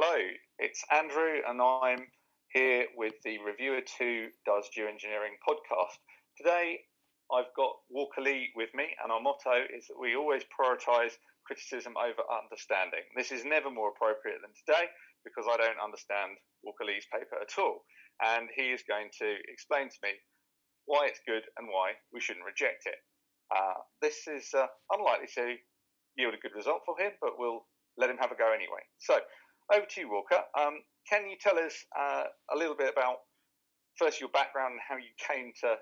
Hello, it's Andrew, and I'm here with the Reviewer 2 Does Geoengineering podcast. Today, I've got Walker Lee with me, and our motto is that we always prioritise criticism over understanding. This is never more appropriate than today because I don't understand Walker Lee's paper at all. And he is going to explain to me why it's good and why we shouldn't reject it. Uh, this is uh, unlikely to yield a good result for him, but we'll let him have a go anyway. So, over to you, Walker. Um, can you tell us uh, a little bit about first your background and how you came to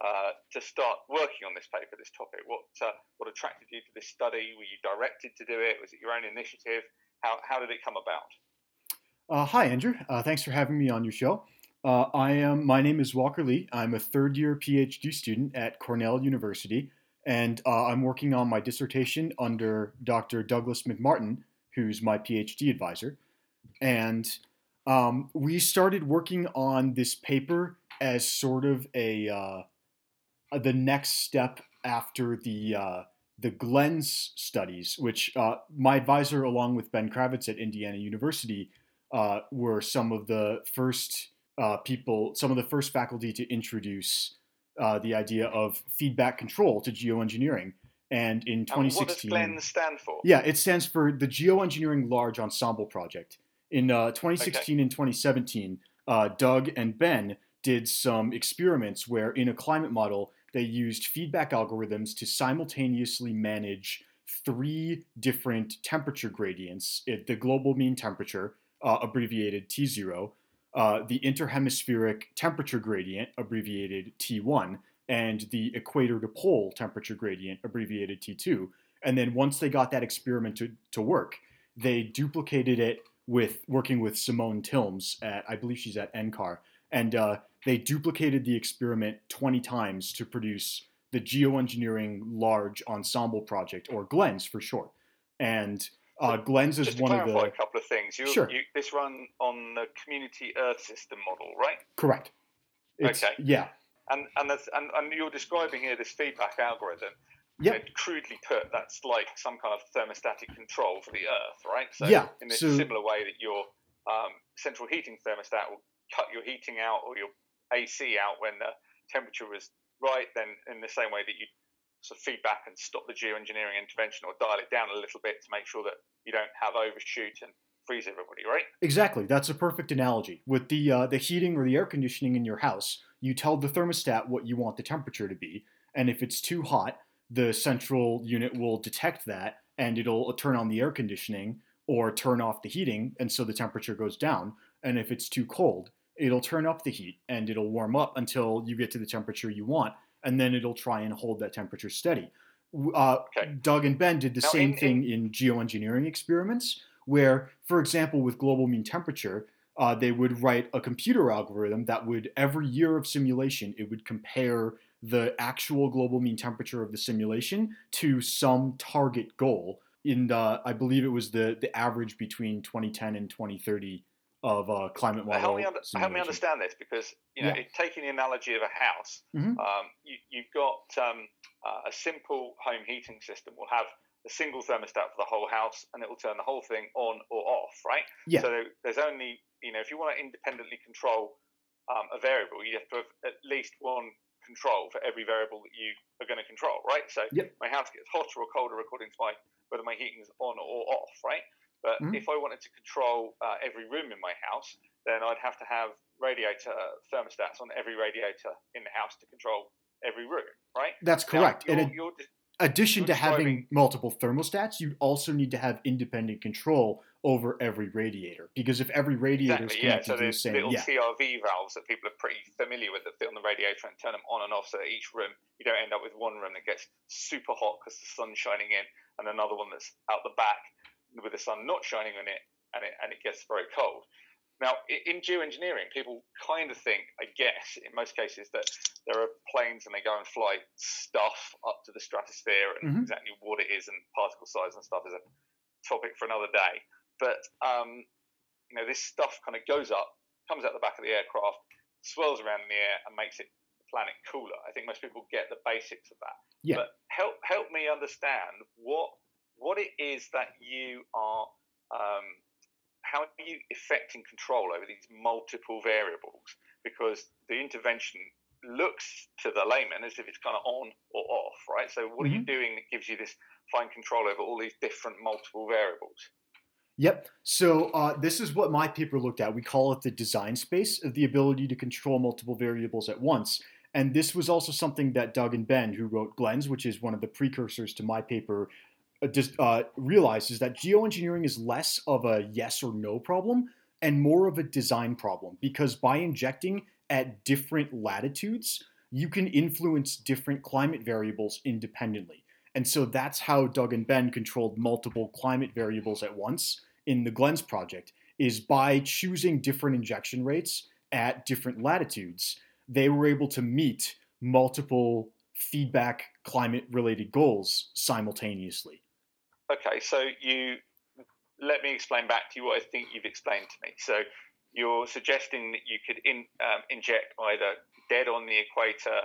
uh, to start working on this paper, this topic? What uh, what attracted you to this study? Were you directed to do it? Was it your own initiative? How how did it come about? Uh, hi, Andrew. Uh, thanks for having me on your show. Uh, I am. My name is Walker Lee. I'm a third year PhD student at Cornell University, and I'm working on my dissertation under Dr. Douglas MacMartin, who's my PhD advisor. And um, we started working on this paper as sort of a uh, the next step after the uh, the GLENS studies, which uh, my advisor, along with Ben Kravitz at Indiana University, uh, were some of the first uh, people, some of the first faculty to introduce uh, the idea of feedback control to geoengineering. And in 2016, what does GLENS stand for? Yeah, it stands for the Geoengineering Large Ensemble Project. In uh, 2016 okay. and 2017, uh, Doug and Ben did some experiments where, in a climate model, they used feedback algorithms to simultaneously manage three different temperature gradients the global mean temperature, uh, abbreviated T0, uh, the interhemispheric temperature gradient, abbreviated T1, and the equator to pole temperature gradient, abbreviated T2. And then once they got that experiment to, to work, they duplicated it with working with Simone Tilmes at, I believe she's at NCAR. And uh, they duplicated the experiment 20 times to produce the Geoengineering Large Ensemble Project, or GLENS for short. And uh, GLENS is one of the. a couple of things. You, sure. You, this run on the Community Earth System model, right? Correct. It's, okay. Yeah. And and, and and you're describing here this feedback algorithm. Yep. Crudely put, that's like some kind of thermostatic control for the Earth, right? So yeah. in this so, similar way that your um, central heating thermostat will cut your heating out or your AC out when the temperature was right, then in the same way that you sort of feedback and stop the geoengineering intervention or dial it down a little bit to make sure that you don't have overshoot and freeze everybody, right? Exactly. That's a perfect analogy. With the uh, the heating or the air conditioning in your house, you tell the thermostat what you want the temperature to be, and if it's too hot, the central unit will detect that and it'll turn on the air conditioning or turn off the heating, and so the temperature goes down. And if it's too cold, it'll turn up the heat and it'll warm up until you get to the temperature you want, and then it'll try and hold that temperature steady. Uh, okay. Doug and Ben did the Now, same in- thing in geoengineering experiments, where, for example, with global mean temperature, uh, they would write a computer algorithm that would every year of simulation it would compare the actual global mean temperature of the simulation to some target goal in the, I believe it was the the average between 2010 and 2030 of uh, climate model. help me, under, help me understand this because you know, Yeah. taking the analogy of a house, Mhm. um, you, you've got um, uh, a simple home heating system will have a single thermostat for the whole house, and it will turn the whole thing on or off, right? Yeah. So there's only you know if you want to independently control um, a variable, you have to have at least one control for every variable that you are going to control, right? So Yep. my house gets hotter or colder according to my whether my heating is on or off, right? But Mhm. if I wanted to control uh, every room in my house, then I'd have to have radiator thermostats on every radiator in the house to control every room, right? That's Now, correct. you're, In you're just- addition to having multiple thermostats, you also need to have independent control over every radiator. Because if every radiator is exactly, yeah. connected So to the there's same, little yeah, CRV valves that people are pretty familiar with that fit on the radiator and turn them on and off so that each room, you don't end up with one room that gets super hot because the sun's shining in and another one that's out the back with the sun not shining on it and it, and it gets very cold. Now, in geoengineering, people kind of think, I guess, in most cases, that there are planes and they go and fly stuff up to the stratosphere, and Mhm. exactly what it is and particle size and stuff is a topic for another day. But um, you know, this stuff kind of goes up, comes out the back of the aircraft, swirls around in the air, and makes it the planet cooler. I think most people get the basics of that. Yeah. But help help me understand what what it is that you are um, how are you effecting control over these multiple variables? Because the intervention looks to the layman as if it's kind of on or off, right? So, what mm-hmm. are you mm-hmm. doing that gives you this fine control over all these different multiple variables? Yep. So uh, this is what my paper looked at. We call it the design space of the ability to control multiple variables at once. And this was also something that Doug and Ben, who wrote GLENS, which is one of the precursors to my paper, uh, uh, realized is that geoengineering is less of a yes or no problem and more of a design problem because by injecting at different latitudes, you can influence different climate variables independently. And so that's how Doug and Ben controlled multiple climate variables at once in the GLENS project is by choosing different injection rates at different latitudes, they were able to meet multiple feedback climate related goals simultaneously. Okay, so you let me explain back to you what I think you've explained to me. So you're suggesting that you could in, um, inject either dead on the equator,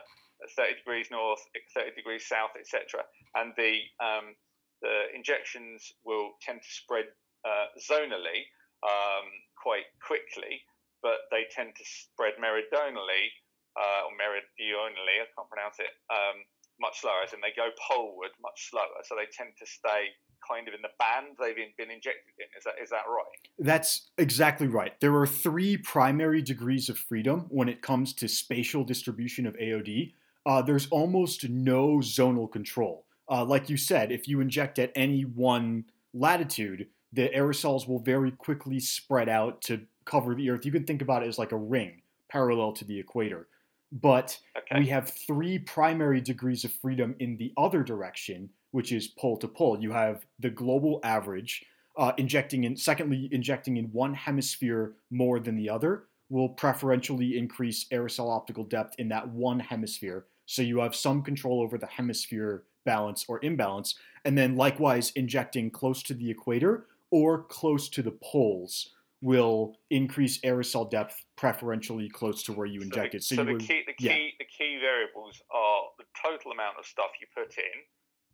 30 degrees north, 30 degrees south, etc., and the um, the injections will tend to spread uh, zonally um, quite quickly, but they tend to spread meridionally uh, or meridionally. I can't pronounce it. Um, much slower, as in they go poleward much slower, so they tend to stay kind of in the band they've been injected in. Is that is that right? That's exactly right. There are three primary degrees of freedom when it comes to spatial distribution of AOD. Uh, there's almost no zonal control. Uh, like you said, if you inject at any one latitude, the aerosols will very quickly spread out to cover the Earth. You can think about it as like a ring parallel to the equator. But okay. we have three primary degrees of freedom in the other direction, which is pole to pole. You have the global average, uh, injecting in, secondly, injecting in one hemisphere more than the other will preferentially increase aerosol optical depth in that one hemisphere. So you have some control over the hemisphere balance or imbalance. And then likewise, injecting close to the equator or close to the poles will increase aerosol depth preferentially close to where you so inject the, it. So, so the, would, key, the, key, yeah. the key variables are the total amount of stuff you put in,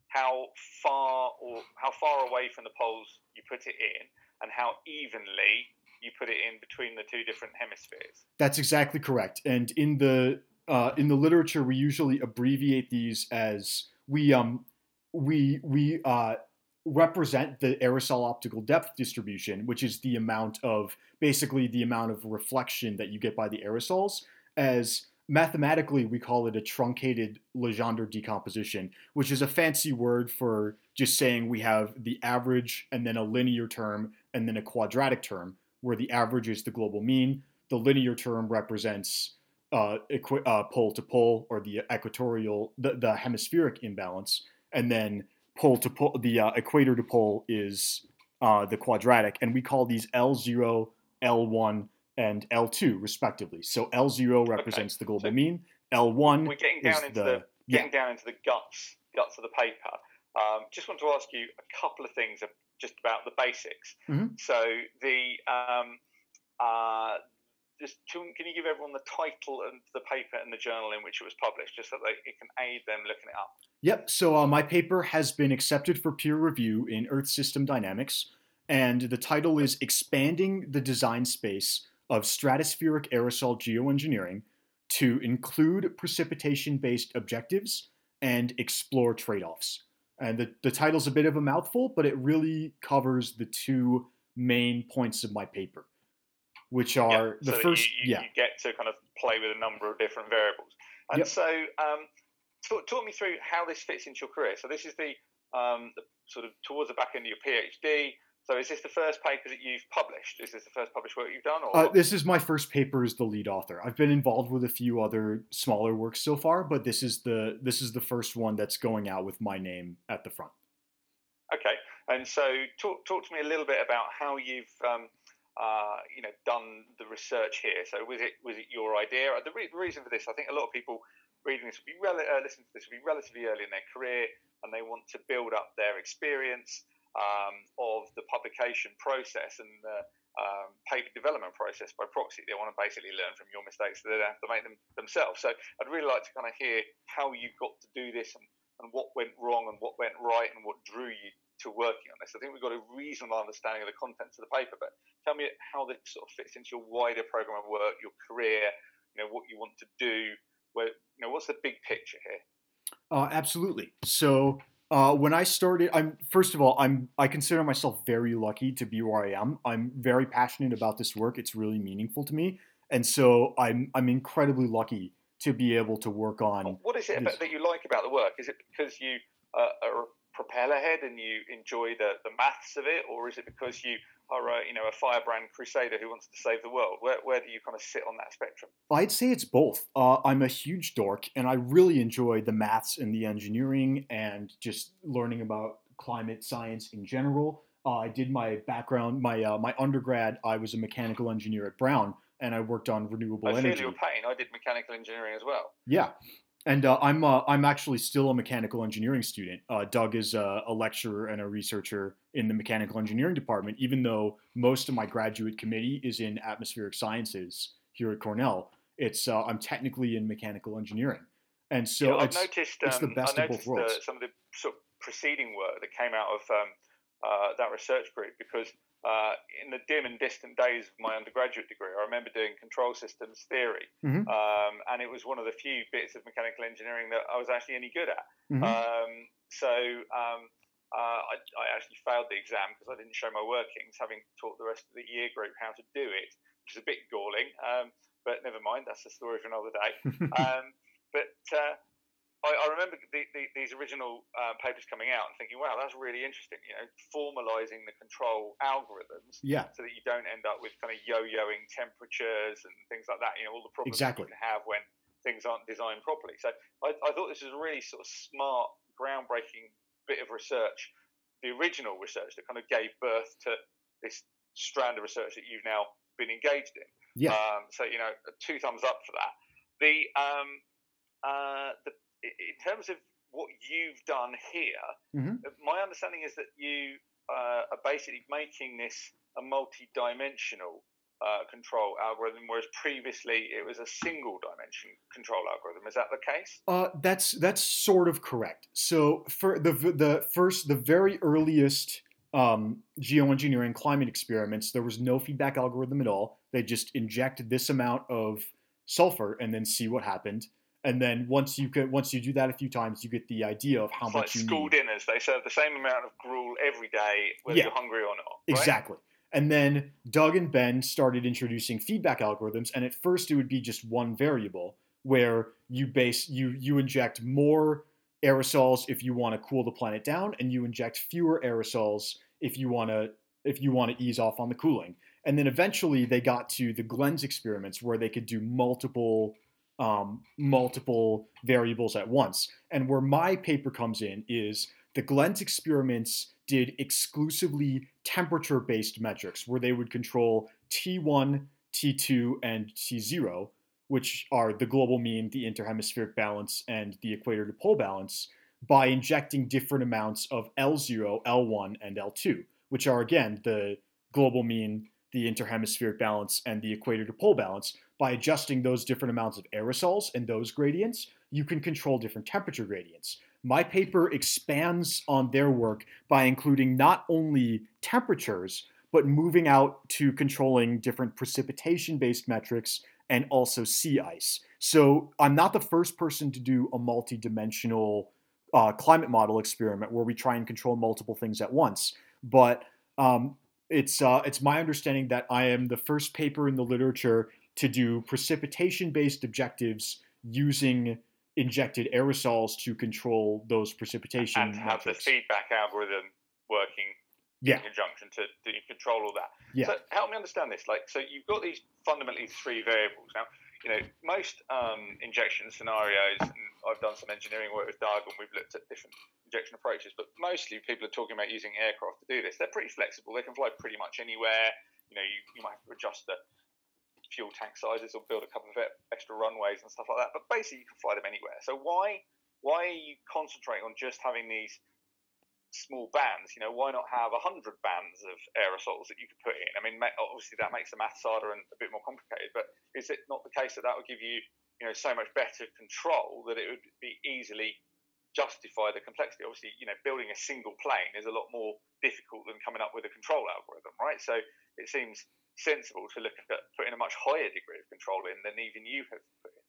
how far or how far away from the poles you put it in, and how evenly you put it in between the two different hemispheres. That's exactly correct. And in the uh, in the literature, we usually abbreviate these as we um we we uh, represent the aerosol optical depth distribution, which is the amount of basically the amount of reflection that you get by the aerosols, as mathematically we call it a truncated Legendre decomposition, which is a fancy word for just saying we have the average and then a linear term and then a quadratic term, where the average is the global mean. The linear term represents uh, equi- uh, pole to pole or the equatorial, the, the hemispheric imbalance, and then pole to pole, the uh, equator to pole is uh, the quadratic, and we call these L0, L1, and L2 respectively. So L0 represents okay. the global so mean. L1 we're getting down into the, the getting yeah. down into the guts guts of the paper. Um, just want to ask you a couple of things just about the basics. Mm-hmm. So the um, uh, just can you give everyone the title of the paper and the journal in which it was published, just so that it can aid them looking it up? Yep. So uh, my paper has been accepted for peer review in Earth System Dynamics, and the title is "Expanding the Design Space of Stratospheric Aerosol Geoengineering to Include Precipitation-Based Objectives and Explore Trade-offs." And the, the title's a bit of a mouthful, but it really covers the two main points of my paper which are the first. You, you, yeah, you get to kind of play with a number of different variables. And yep. so, um, talk, talk, me through how this fits into your career. So, this is the, um, the, sort of towards the back end of your PhD. So, is this the first paper that you've published? Is this the first published work you've done? Uh, this is my first paper as the lead author. I've been involved with a few other smaller works so far, but this is the this is the first one that's going out with my name at the front. Okay, and so talk talk to me a little bit about how you've um, uh, you know, done the research here. So was it was it your idea? The, re- reason for this, I think, a lot of people reading this will be rel- uh, listening to this will be relatively early in their career, and they want to build up their experience um, of the publication process and the um, paper development process by proxy. They want to basically learn from your mistakes, so they don't have to make them themselves. So I'd really like to kind of hear how you got to do this and, and what went wrong and what went right and what drew you to working on this? I think we've got a reasonable understanding of the contents of the paper, but tell me how this sort of fits into your wider program of work, your career, you know, what you want to do. Where, you know, what's the big picture here? Uh, absolutely. So uh, when I started, I'm first of all, I'm I consider myself very lucky to be where I am. I'm very passionate about this work. It's really meaningful to me, and so I'm I'm incredibly lucky to be able to work on. What is it that you like about the work? Is it because you uh, are propeller head and you enjoy the, the maths of it, or is it because you are a, you know a firebrand crusader who wants to save the world? Where, where do you kind of sit on that spectrum? I'd say it's both. Uh, I'm a huge dork, and I really enjoy the maths and the engineering and just learning about climate science in general. Uh, I did my background, my uh, my undergrad. I was a mechanical engineer at Brown, and I worked on renewable I energy. I feel your pain. I did mechanical engineering as well. Yeah, and uh, I'm uh, I'm actually still a mechanical engineering student. Uh, Doug is a, a, lecturer and a researcher in the mechanical engineering department. Even though most of my graduate committee is in atmospheric sciences here at Cornell, it's uh, I'm technically in mechanical engineering, and so yeah, it's, I've noticed, it's the um, best I of both worlds. some of the sort of preceding work that came out of um, uh, that research group because uh, in the dim and distant days of my undergraduate degree, I remember doing control systems theory, mm-hmm. um, and it was one of the few bits of mechanical engineering that I was actually any good at. Mm-hmm. Um, so um, uh, I, I, actually failed the exam because I didn't show my workings, having taught the rest of the year group how to do it, which is a bit galling. Um, but never mind, that's a story for another day. Um, but uh, I, I remember the, the, these original uh, papers coming out and thinking, wow, that's really interesting. You know, formalizing the control algorithms yeah. so that you don't end up with kind of yo-yoing temperatures and things like that. You know, all the problems exactly. you can have when things aren't designed properly. So I, I thought this was a really sort of smart, groundbreaking bit of research, the original research that kind of gave birth to this strand of research that you've now been engaged in. Yeah. Um, so you know, two thumbs up for that. The um, uh, the in terms of what you've done here, mm-hmm. my understanding is that you uh, are basically making this a multi-dimensional uh, control algorithm, whereas previously it was a single dimension control algorithm. Is that the case? Uh, that's that's sort of correct. So for the the first, the very earliest um, geoengineering climate experiments, there was no feedback algorithm at all. They just inject this amount of sulfur and then see what happened and then once you can once you do that a few times, you get the idea of how it's much like you school need. dinners. They serve the same amount of gruel every day, whether yeah. you're hungry or not. Right? Exactly. And then Doug and Ben started introducing feedback algorithms, and at first it would be just one variable where you base you you inject more aerosols if you want to cool the planet down, and you inject fewer aerosols if you want to if you want to ease off on the cooling. And then eventually they got to the GLENS experiments where they could do multiple um, multiple variables at once. And where my paper comes in is the GLENS experiments did exclusively temperature based metrics where they would control T1, T2, and T0, which are the global mean, the interhemispheric balance, and the equator to pole balance, by injecting different amounts of L0, L1, and L2, which are again the global mean, the interhemispheric balance, and the equator to pole balance, by adjusting those different amounts of aerosols and those gradients, you can control different temperature gradients. My paper expands on their work by including not only temperatures, but moving out to controlling different precipitation based metrics and also sea ice. So I'm not the first person to do a multi dimensional uh, climate model experiment where we try and control multiple things at once. But um, it's, uh, it's my understanding that I am the first paper in the literature to do precipitation based objectives using injected aerosols to control those precipitation and have metrics. the feedback algorithm working yeah. in conjunction to, to control all that. Yeah. So help me understand this. Like, so you've got these fundamentally three variables. Now, you know, most um, injection scenarios, and I've done some engineering work with Doug, and we've looked at different injection approaches, but mostly people are talking about using aircraft to do this. They're pretty flexible. They can fly pretty much anywhere. You know, you, you might have to adjust the fuel tank sizes or build a couple of extra runways and stuff like that. But basically, you can fly them anywhere. So why why are you concentrating on just having these small bands? You know, why not have hundred bands of aerosols that you could put in? I mean, obviously that makes the maths harder and a bit more complicated. But is it not the case that that would give you you know so much better control that it would be easily justify the complexity. Obviously, you know, building a single plane is a lot more difficult than coming up with a control algorithm, right? So it seems sensible to look at putting a much higher degree of control in than even you have put in.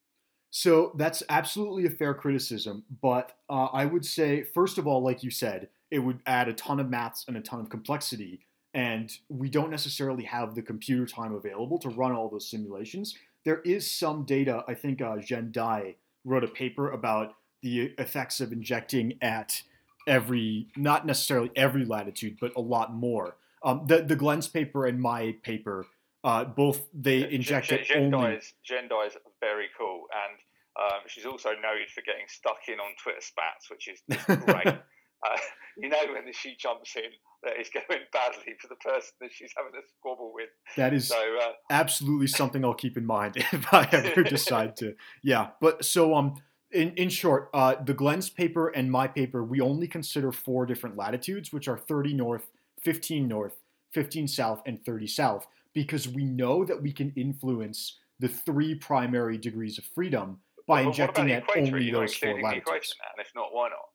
So that's absolutely a fair criticism, but uh, I would say, first of all, like you said, it would add a ton of maths and a ton of complexity, and we don't necessarily have the computer time available to run all those simulations. There is some data. I think uh, Zhen Dai wrote a paper about the effects of injecting at every, not necessarily every latitude, but a lot more. Um, the the GLENS paper and my paper, uh, both they inject Jen only. Is, Zhen Dai is very cool, and um, she's also noted for getting stuck in on Twitter spats, which is great. uh, you know when she jumps in, that is going badly for the person that she's having a squabble with. That is so, uh, absolutely something I'll keep in mind if I ever decide to. Yeah, but so um, in in short, uh, the GLENS paper and my paper, we only consider four different latitudes, which are 30 north, 15 north, 15 south, and 30 south, because we know that we can influence the three primary degrees of freedom by injecting at only those four latitudes. And if not, why not?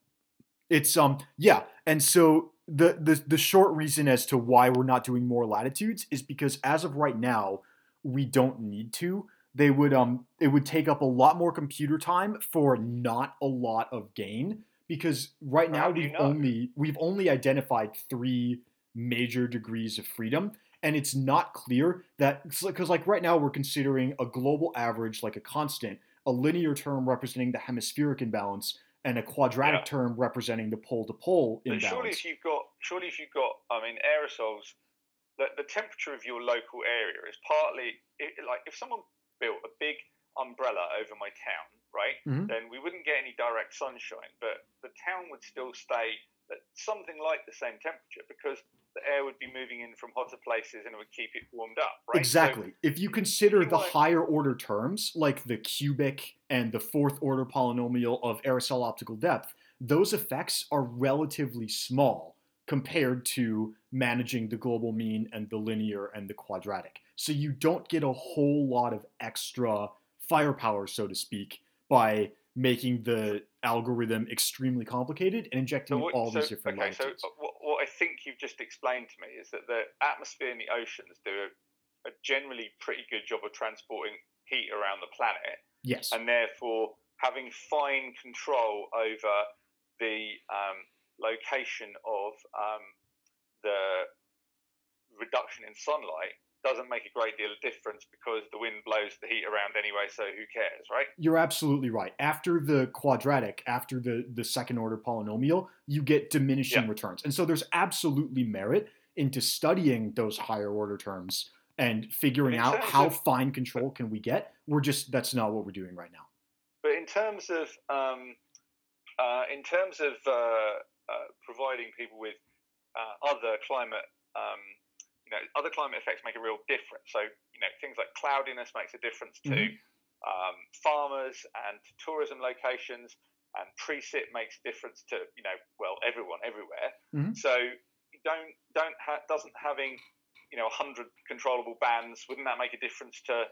It's um yeah, and so the, the the short reason as to why we're not doing more latitudes is because as of right now, we don't need to. They would um it would take up a lot more computer time for not a lot of gain because right now we've only we've only identified three major degrees of freedom and it's not clear that because like right now we're considering a global average like a constant a linear term representing the hemispheric imbalance and a quadratic yeah. term representing the pole to pole imbalance. surely, if you've got, surely if you've got, I mean, aerosols, the, the temperature of your local area is partly it, like if someone built a big umbrella over my town, right? Mm-hmm. Then we wouldn't get any direct sunshine, but the town would still stay something like the same temperature because the air would be moving in from hotter places and it would keep it warmed up, right? Exactly. So, if you consider the higher order terms, like the cubic and the fourth order polynomial of aerosol optical depth, those effects are relatively small compared to managing the global mean and the linear and the quadratic. So you don't get a whole lot of extra firepower, so to speak, by making the algorithm extremely complicated and injecting so what, all so, these different okay. So what I think you've just explained to me is that the atmosphere and the oceans do a, a generally pretty good job of transporting heat around the planet. Yes. And therefore, having fine control over the um, location of um, the reduction in sunlight doesn't make a great deal of difference because the wind blows the heat around anyway, so who cares, right? You're absolutely right. After the quadratic, after the, the second order polynomial, you get diminishing yeah. returns. And so there's absolutely merit into studying those higher order terms and figuring out how of, fine control can we get. We're just that's not what we're doing right now. But in terms of um, uh, in terms of uh, uh, providing people with uh, other climate um, you know, other climate effects make a real difference. So, you know, things like cloudiness makes a difference to mm-hmm. um, farmers and tourism locations, and precip makes a difference to, you know, well, everyone everywhere. Mm-hmm. So, don't don't ha- doesn't having you know 100 controllable bands wouldn't that make a difference to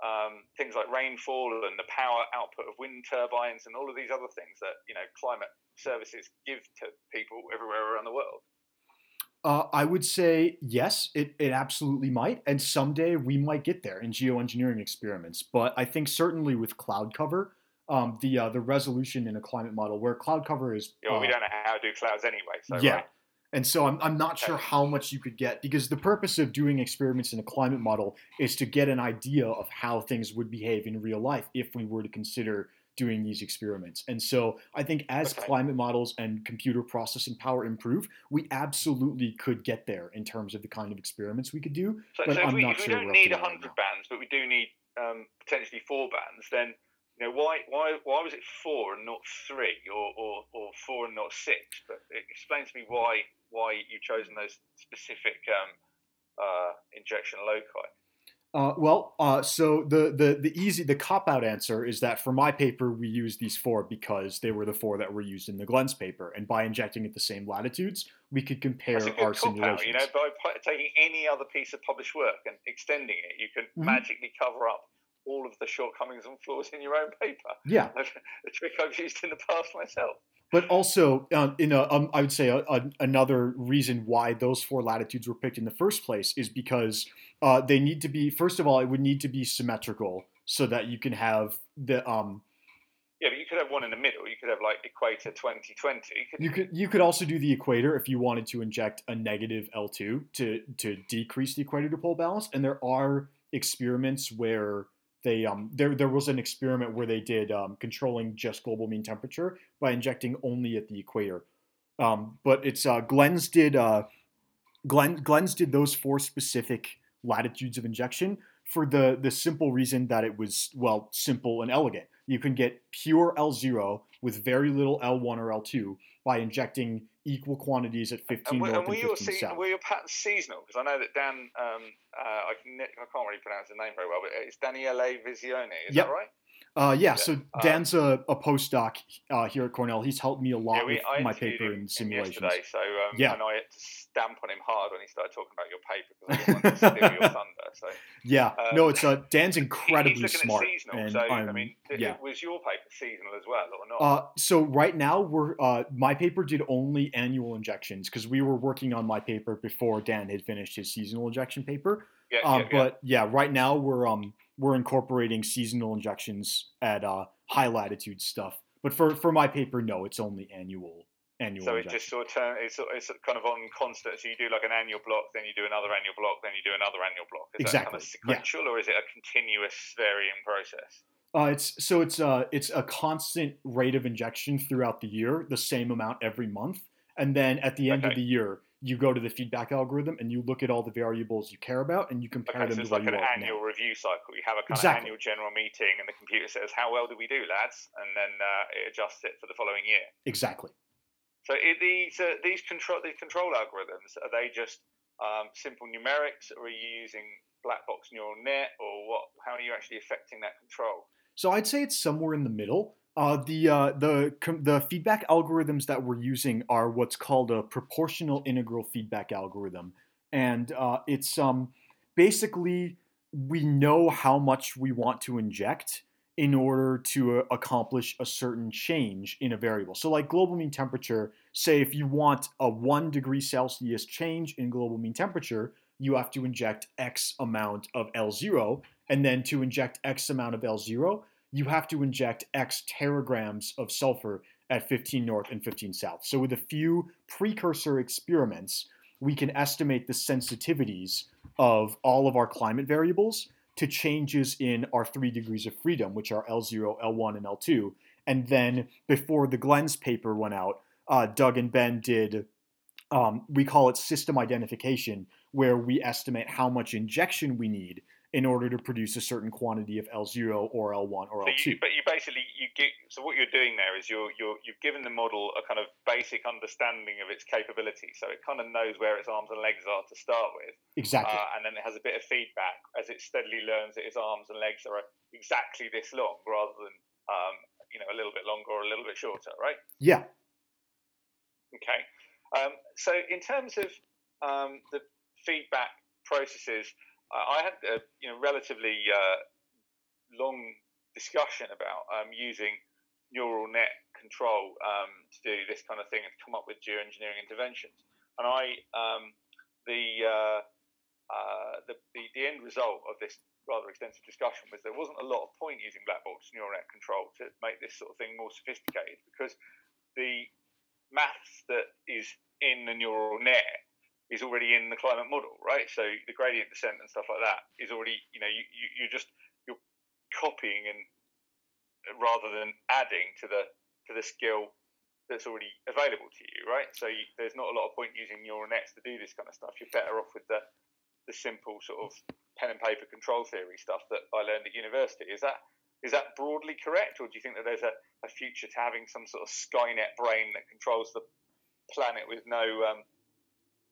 um, things like rainfall and the power output of wind turbines and all of these other things that you know climate services give to people everywhere around the world uh, I would say yes, it, it absolutely might. And someday we might get there in geoengineering experiments. But I think certainly with cloud cover, um, the uh, the resolution in a climate model where cloud cover is. Yeah, well, we uh, don't know how to do clouds anyway. So, yeah. Right. And so I'm, I'm not sure how much you could get because the purpose of doing experiments in a climate model is to get an idea of how things would behave in real life if we were to consider doing these experiments. And so I think as okay. climate models and computer processing power improve, we absolutely could get there in terms of the kind of experiments we could do. So, but so I'm we, not sure we don't need 100 right bands, but we do need um, potentially four bands, then you know, why, why, why was it four and not three, or, or, or four and not six? But explain to me why why you've chosen those specific um, uh, injection loci. Uh, well, uh, so the, the the easy the cop out answer is that for my paper we used these four because they were the four that were used in the GLENS paper, and by injecting at the same latitudes, we could compare our simulations. Out, you know, by taking any other piece of published work and extending it, you can mm-hmm. magically cover up all of the shortcomings and flaws in your own paper. Yeah, a trick I've used in the past myself. But also, uh, in a, um, I would say a, a, another reason why those four latitudes were picked in the first place is because uh, they need to be. First of all, it would need to be symmetrical so that you can have the. Um, yeah, but you could have one in the middle. You could have like equator 2020. You, you could you could also do the equator if you wanted to inject a negative L2 to to decrease the equator dipole balance. And there are experiments where they um there there was an experiment where they did um, controlling just global mean temperature by injecting only at the equator. Um, but it's uh, GLENS did uh, Glen GLENS did those four specific latitudes of injection for the the simple reason that it was well simple and elegant. You can get pure L0 with very little L1 or L2 by injecting equal quantities at 15 and, north and, and 15 se- south. Were your patterns seasonal? Because I know that Dan, um, uh, I, can, I can't really pronounce the name very well, but it's Daniele Visioni, is yep. that right? Uh, yeah, yeah, so uh, Dan's a, a postdoc uh, here at Cornell. He's helped me a lot yeah, we, with my paper and simulations. Yesterday, so um, yeah. and I stamp on him hard when he started talking about your paper because I didn't want to steal your thunder. So yeah, um, no, it's uh, Dan's incredibly smart. Seasonal, and so I mean, yeah. was your paper seasonal as well or not? Uh, so right now we're uh, my paper did only annual injections because we were working on my paper before Dan had finished his seasonal injection paper. Yeah, yeah, but yeah. yeah, right now we're um we're incorporating seasonal injections at uh, high latitude stuff. But for, for my paper, no, it's only annual annual. So it just sort of turn it's, it's kind of on constant. So you do like an annual block, then you do another annual block, then you do another annual block. Is exactly. that kind of sequential, yeah. or is it a continuous varying process? Uh, it's so it's uh it's a constant rate of injection throughout the year, the same amount every month, and then at the end okay. of the year, you go to the feedback algorithm and you look at all the variables you care about and you compare okay, them so to it's like an annual now. review cycle. You have a kind exactly. of annual general meeting and the computer says, "How well did we do, lads?" and then uh, it adjusts it for the following year. Exactly. So it, these uh, these control these control algorithms are they just um, simple numerics, or are you using black box neural net, or what? How are you actually affecting that control? So I'd say it's somewhere in the middle. Uh, the uh, the the feedback algorithms that we're using are what's called a proportional integral feedback algorithm, and uh, it's um, basically we know how much we want to inject in order to uh, accomplish a certain change in a variable. So, like global mean temperature, say if you want a one degree Celsius change in global mean temperature, you have to inject X amount of L0, and then to inject X amount of L0, you have to inject X teragrams of sulfur at 15 north and 15 south. So, with a few precursor experiments, we can estimate the sensitivities of all of our climate variables to changes in our three degrees of freedom, which are L0, L1, and L2. And then before the GLENS paper went out, uh, Doug and Ben did, um, we call it system identification, where we estimate how much injection we need in order to produce a certain quantity of L0 or L1 or so L2. You, but you basically you get so what you're doing there is you're you're you've given the model a kind of basic understanding of its capability, so it kind of knows where its arms and legs are to start with. Exactly. Uh, and then it has a bit of feedback as it steadily learns that its arms and legs are exactly this long, rather than um, you know a little bit longer or a little bit shorter, right? Yeah. Okay. Um, so in terms of um, the feedback processes I had a you know relatively uh, long discussion about um, using neural net control um, to do this kind of thing and come up with geoengineering interventions. And I, um, the, uh, uh, the, the, the end result of this rather extensive discussion was there wasn't a lot of point using black box neural net control to make this sort of thing more sophisticated because the maths that is in the neural net is already in the climate model, right? So the gradient descent and stuff like that is already, you know, you, you you're just you're copying and rather than adding to the to the skill that's already available to you, right? So you, there's not a lot of point using neural nets to do this kind of stuff. You're better off with the the simple sort of pen and paper control theory stuff that I learned at university. Is that is that broadly correct, or do you think that there's a, a future to having some sort of Skynet brain that controls the planet with no um,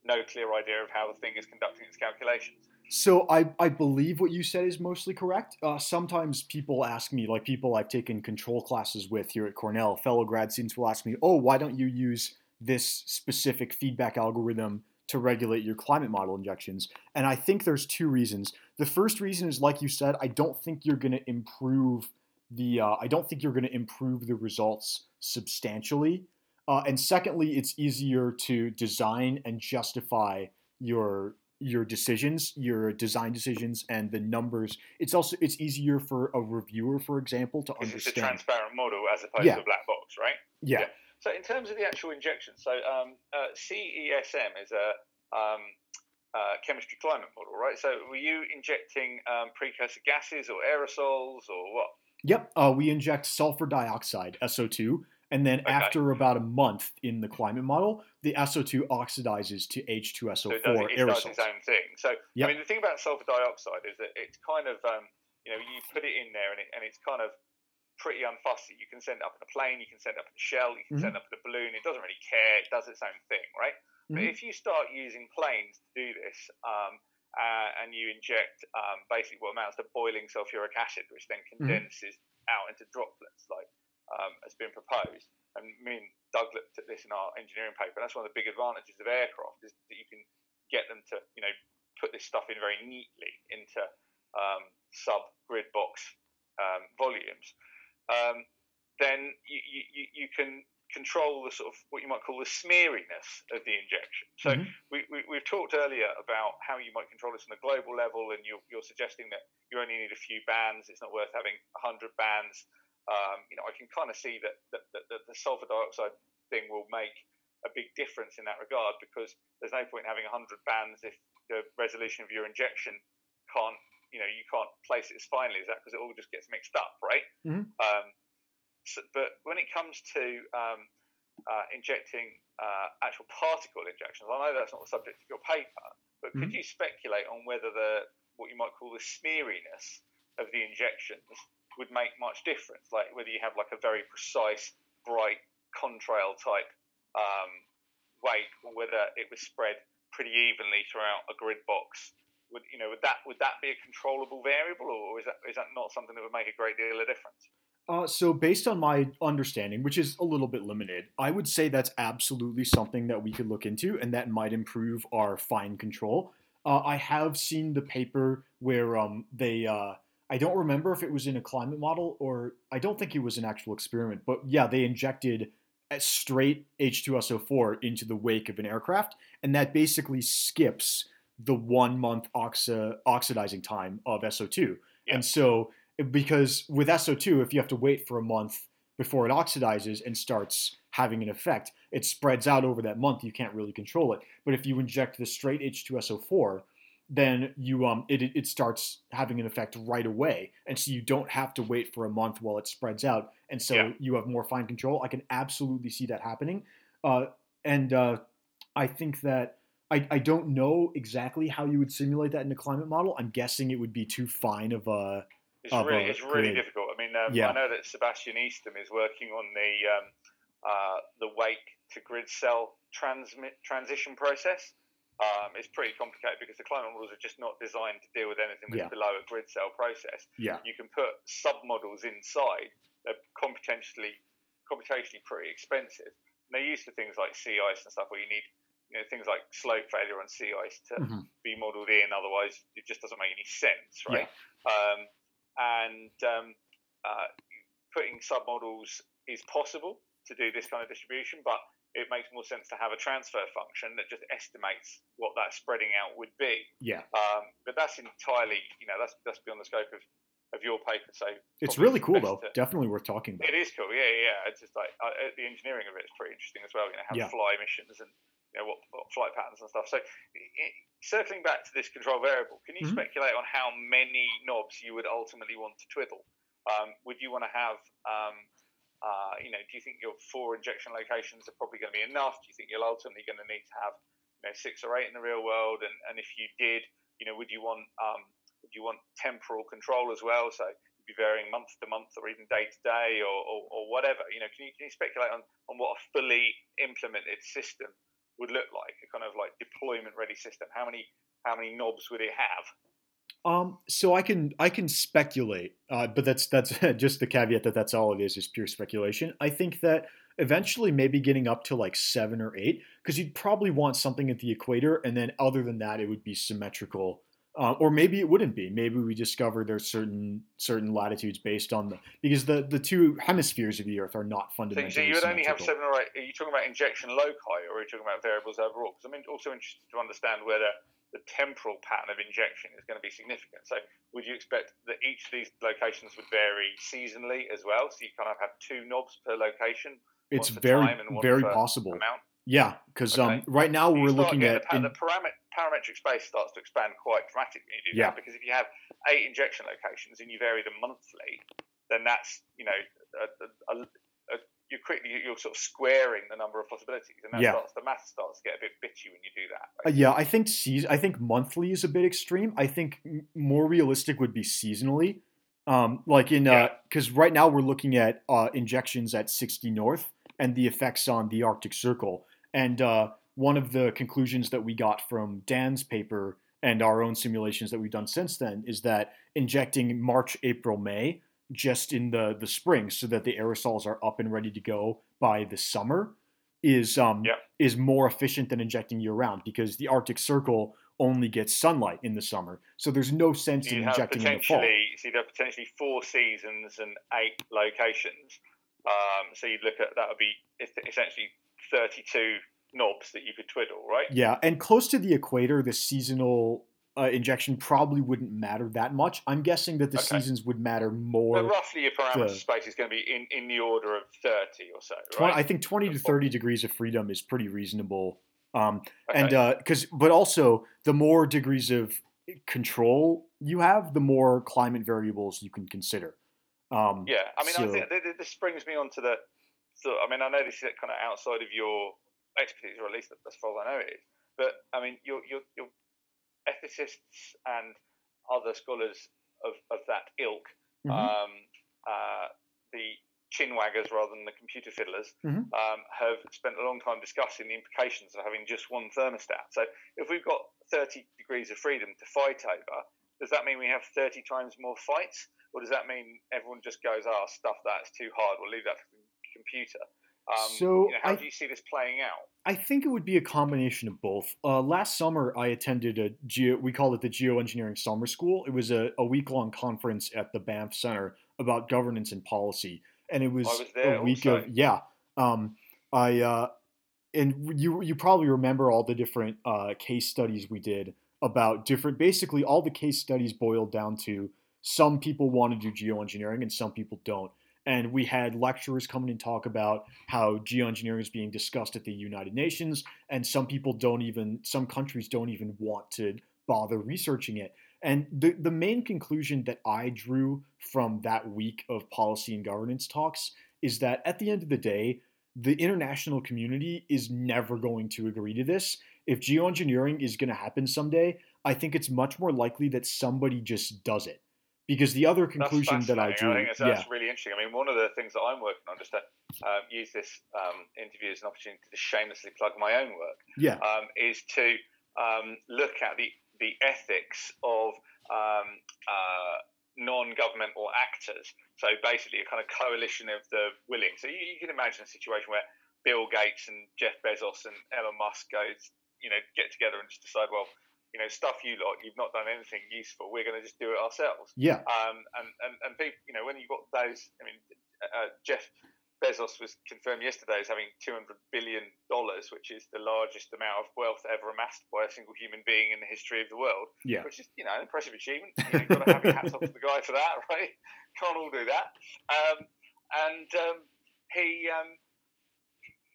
no clear idea of how the thing is conducting its calculations. So I, I believe what you said is mostly correct. Uh, sometimes people ask me, like people I've taken control classes with here at Cornell, fellow grad students will ask me, oh, why don't you use this specific feedback algorithm to regulate your climate model injections. And I think there's two reasons. The first reason is, like you said, I don't think you're going to improve the. Uh, I don't think you're going to improve the results substantially. Uh, and secondly, it's easier to design and justify your your decisions, your design decisions, and the numbers. It's also it's easier for a reviewer, for example, to understand. It's a transparent model as opposed yeah. to a black box, right? Yeah. yeah. So in terms of the actual injection, so um, uh, CESM is a um, uh, chemistry climate model, right? So were you injecting um, precursor gases or aerosols or what? Yep, uh, we inject sulfur dioxide (SO2), and then okay. after about a month in the climate model, the SO2 oxidizes to H2SO4 so it does, it aerosols. does its own thing. So yep. I mean, the thing about sulfur dioxide is that it's kind of um, you know you put it in there and, it, and it's kind of pretty unfussy. You can send it up in a plane, you can send it up in a shell, you can mm-hmm. send it up in a balloon. It doesn't really care. It does its own thing, right? Mm-hmm. But if you start using planes to do this, um, uh, and you inject um, basically what amounts to boiling sulfuric acid, which then mm-hmm. condenses mm-hmm. out into droplets, like um, has been proposed. And me and Doug looked at this in our engineering paper. And that's one of the big advantages of aircraft is that you can get them to, you know, put this stuff in very neatly into um, sub grid box um, volumes um, then you, you, you can control the sort of what you might call the smeariness of the injection. So mm-hmm. we, we, have talked earlier about how you might control this on a global level, and you're, you're suggesting that you only need a few bands. It's not worth having 100 bands. Um, you know, I can kind of see that, that, that, that, the sulfur dioxide thing will make a big difference in that regard because there's no point in having 100 bands if the resolution of your injection can't you know you can't place it as finely as that because it all just gets mixed up, right? Mm-hmm. Um, so, but when it comes to um, uh, injecting uh, actual particle injections, I know that's not the subject of your paper, but mm-hmm. could you speculate on whether the what you might call the smeariness of the injections would make much difference? Like whether you have like a very precise, bright contrail type um, weight, or whether it was spread pretty evenly throughout a grid box would you know would that would that be a controllable variable, or is that is that not something that would make a great deal of difference? Uh, so, based on my understanding, which is a little bit limited, I would say that's absolutely something that we could look into, and that might improve our fine control. Uh, I have seen the paper where um, they. Uh, I don't remember if it was in a climate model or I don't think it was an actual experiment, but yeah, they injected a straight H2SO4 into the wake of an aircraft, and that basically skips the one month oxi- oxidizing time of SO2. Yeah. And so, because with SO2, if you have to wait for a month before it oxidizes and starts having an effect, it spreads out over that month. You can't really control it. But if you inject the straight H2SO4, then you um it it starts having an effect right away, and so you don't have to wait for a month while it spreads out, and so yeah. you have more fine control. I can absolutely see that happening, uh, and uh, I think that I, I don't know exactly how you would simulate that in a climate model. I'm guessing it would be too fine of a. It's of really, a it's really difficult. I mean, um, yeah. I know that Sebastian Eastham is working on the um, uh, the wake to grid cell transmit transition process. Um, it's pretty complicated because the climate models are just not designed to deal with anything that's yeah. below a grid cell process. Yeah. You can put submodels inside. They're computationally computationally pretty expensive. And they're used for things like sea ice and stuff where you need you know things like slope failure on sea ice to mm-hmm. be modelled in. Otherwise, it just doesn't make any sense, right? Yeah. Um, and um, uh, putting submodels is possible to do this kind of distribution, but it makes more sense to have a transfer function that just estimates what that spreading out would be. Yeah. Um, but that's entirely, you know, that's that's beyond the scope of, of your paper. So it's really cool, though. To, Definitely worth talking about. It is cool. Yeah, yeah. It's just like uh, the engineering of it is pretty interesting as well. You know, how yeah. fly missions and you know, what, what flight patterns and stuff. So, it, circling back to this control variable, can you mm-hmm. speculate on how many knobs you would ultimately want to twiddle? Um, would you want to have, um, uh, you know, do you think your four injection locations are probably going to be enough? Do you think you're ultimately going to need to have, you know, six or eight in the real world? And, and if you did, you know, would you want um, would you want temporal control as well? So be varying month to month or even day to day or, or, or, whatever. You know, can you, can you speculate on, on what a fully implemented system would look like, a kind of like deployment ready system? How many how many knobs would it have? Um, so I can I can speculate, uh, but that's that's just the caveat that that's all it is is pure speculation. I think that Eventually, maybe getting up to like seven or eight, because you'd probably want something at the equator, and then other than that, it would be symmetrical. Uh, or maybe it wouldn't be. Maybe we discover there's certain certain latitudes based on the because the the two hemispheres of the Earth are not fundamentally. So, so you would only have seven or eight. Are you talking about injection loci, or are you talking about variables overall? Because I'm also interested to understand whether the temporal pattern of injection is going to be significant. So, would you expect that each of these locations would vary seasonally as well? So you kind of have two knobs per location. It's very very possible. Amount? Yeah, because okay. um, right now we're looking at the, in, the paramet- parametric space starts to expand quite dramatically. Yeah. that because if you have eight injection locations and you vary them monthly, then that's you know a, a, you're quickly you're sort of squaring the number of possibilities, and that yeah. starts the math starts to get a bit bitchy when you do that. Right? Uh, yeah, I think season. I think monthly is a bit extreme. I think more realistic would be seasonally. Um, like in because uh, right now we're looking at uh, injections at 60 north and the effects on the Arctic Circle. And uh, one of the conclusions that we got from Dan's paper and our own simulations that we've done since then is that injecting March, April, May just in the the spring so that the aerosols are up and ready to go by the summer is um yep. is more efficient than injecting year round because the Arctic Circle only gets sunlight in the summer, so there's no sense in injecting in the fall. So you'd have potentially four seasons and eight locations. Um, so you'd look at that would be essentially 32 knobs that you could twiddle, right? Yeah, and close to the equator, the seasonal uh, injection probably wouldn't matter that much. I'm guessing that the okay. seasons would matter more. But roughly, your parameter space is going to be in, in the order of 30 or so, right? 20, I think 20 to 30 degrees of freedom is pretty reasonable. Um, okay. And because, uh, but also, the more degrees of control you have, the more climate variables you can consider. Um, yeah, I mean, so, I think this brings me on to the. So, I mean, I know this is kind of outside of your expertise, or at least as far as I know it is. But I mean, your your your ethicists and other scholars of, of that ilk, mm-hmm. um, uh, the chin waggers rather than the computer fiddlers, mm-hmm. um, have spent a long time discussing the implications of having just one thermostat. So if we've got 30 degrees of freedom to fight over, does that mean we have 30 times more fights? Or does that mean everyone just goes, ah, oh, stuff that's too hard, we'll leave that to the computer? Um, so you know, how I, do you see this playing out? I think it would be a combination of both. Uh, last summer, I attended a geo. We called it the Geoengineering Summer School. It was a, a week long conference at the Banff Center about governance and policy, and it was, was a week also. of yeah. Um, I uh, and you you probably remember all the different uh, case studies we did about different. Basically, all the case studies boiled down to some people want to do geoengineering and some people don't and we had lecturers come in and talk about how geoengineering is being discussed at the United Nations, and some people don't even, some countries don't even want to bother researching it. And the, the main conclusion that I drew from that week of policy and governance talks is that at the end of the day, the international community is never going to agree to this. If geoengineering is going to happen someday, I think it's much more likely that somebody just does it because the other conclusion that I drew, I think that's, yeah. really interesting. I mean, one of the things that I'm working on, just to um, use this um, interview as an opportunity to shamelessly plug my own work, yeah, um, is to um, look at the the ethics of um, uh, non-governmental actors. So basically, a kind of coalition of the willing. So you, you can imagine a situation where Bill Gates and Jeff Bezos and Elon Musk goes, you know, get together and just decide, well you know, stuff you lot, you've not done anything useful. We're going to just do it ourselves. Yeah. Um, and, and, and people, you know, when you've got those, I mean, uh, Jeff Bezos was confirmed yesterday as having $200 billion, which is the largest amount of wealth ever amassed by a single human being in the history of the world. Yeah. Which is, you know, an impressive achievement. You know, you've got to have your hats off to the guy for that, right? Can't all do that. Um, and um, he, um,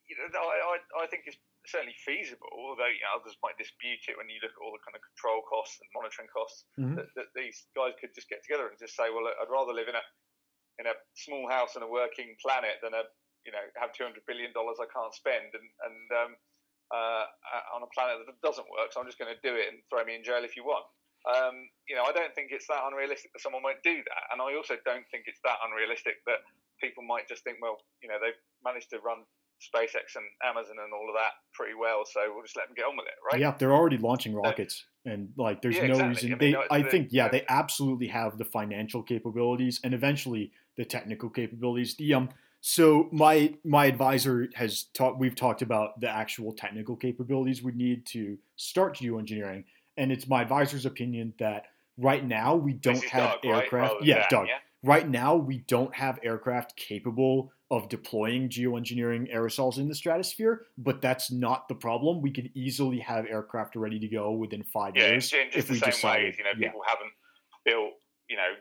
you know, I, I, I think it's certainly feasible, although you know, others might dispute it when you look at all the kind of control costs and monitoring costs. Mm-hmm. That, that, these guys could just get together and just say, "Well, I'd rather live in a in a small house on a working planet than a you know have two hundred billion dollars I can't spend and and um, uh, on a planet that doesn't work. So I'm just going to do it and throw me in jail if you want." Um, you know, I don't think it's that unrealistic that someone won't do that, and I also don't think it's that unrealistic that people might just think, well, you know, they've managed to run SpaceX and Amazon and all of that pretty well, so we'll just let them get on with it, right? Yeah, they're already launching rockets, and like, there's yeah, no exactly. reason. I, mean, they, no, I think, yeah, they absolutely have the financial capabilities and eventually the technical capabilities. The um, So my my advisor has talked. We've talked about the actual technical capabilities we need to start geoengineering, and it's my advisor's opinion that right now we don't have Doug, aircraft. Right? yeah, Doug. Doug. Right now we don't have aircraft capable of deploying geoengineering aerosols in the stratosphere, but that's not the problem. We could easily have aircraft ready to go within five yeah, years in if just we the same decided. way you know yeah. people haven't built you know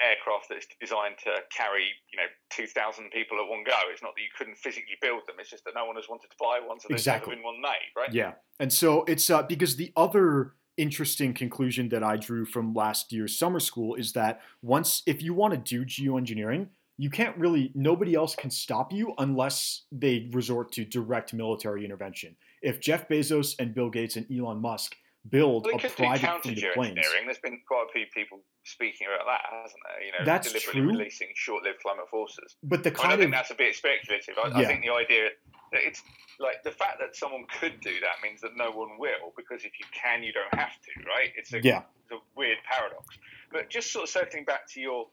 aircraft that's designed to carry you know two thousand people at one go. It's not that you couldn't physically build them. It's just that no one has wanted to buy one, so there's Exactly. never one made, right? Yeah, and so it's uh, because the other interesting conclusion that I drew from last year's summer school is that once if you want to do geoengineering, you can't really nobody else can stop you unless they resort to direct military intervention. If Jeff Bezos and Bill Gates and Elon Musk build Well, a private fleet of planes. There's been quite a few people speaking about that, hasn't there? You know, That's deliberately true. releasing short-lived climate forces. but the I kind don't think of that's a bit speculative. I, I think the idea that it's like the fact that someone could do that means that no one will, because if you can, you don't have to, right? It's a, yeah, it's a weird paradox. But just sort of circling back to your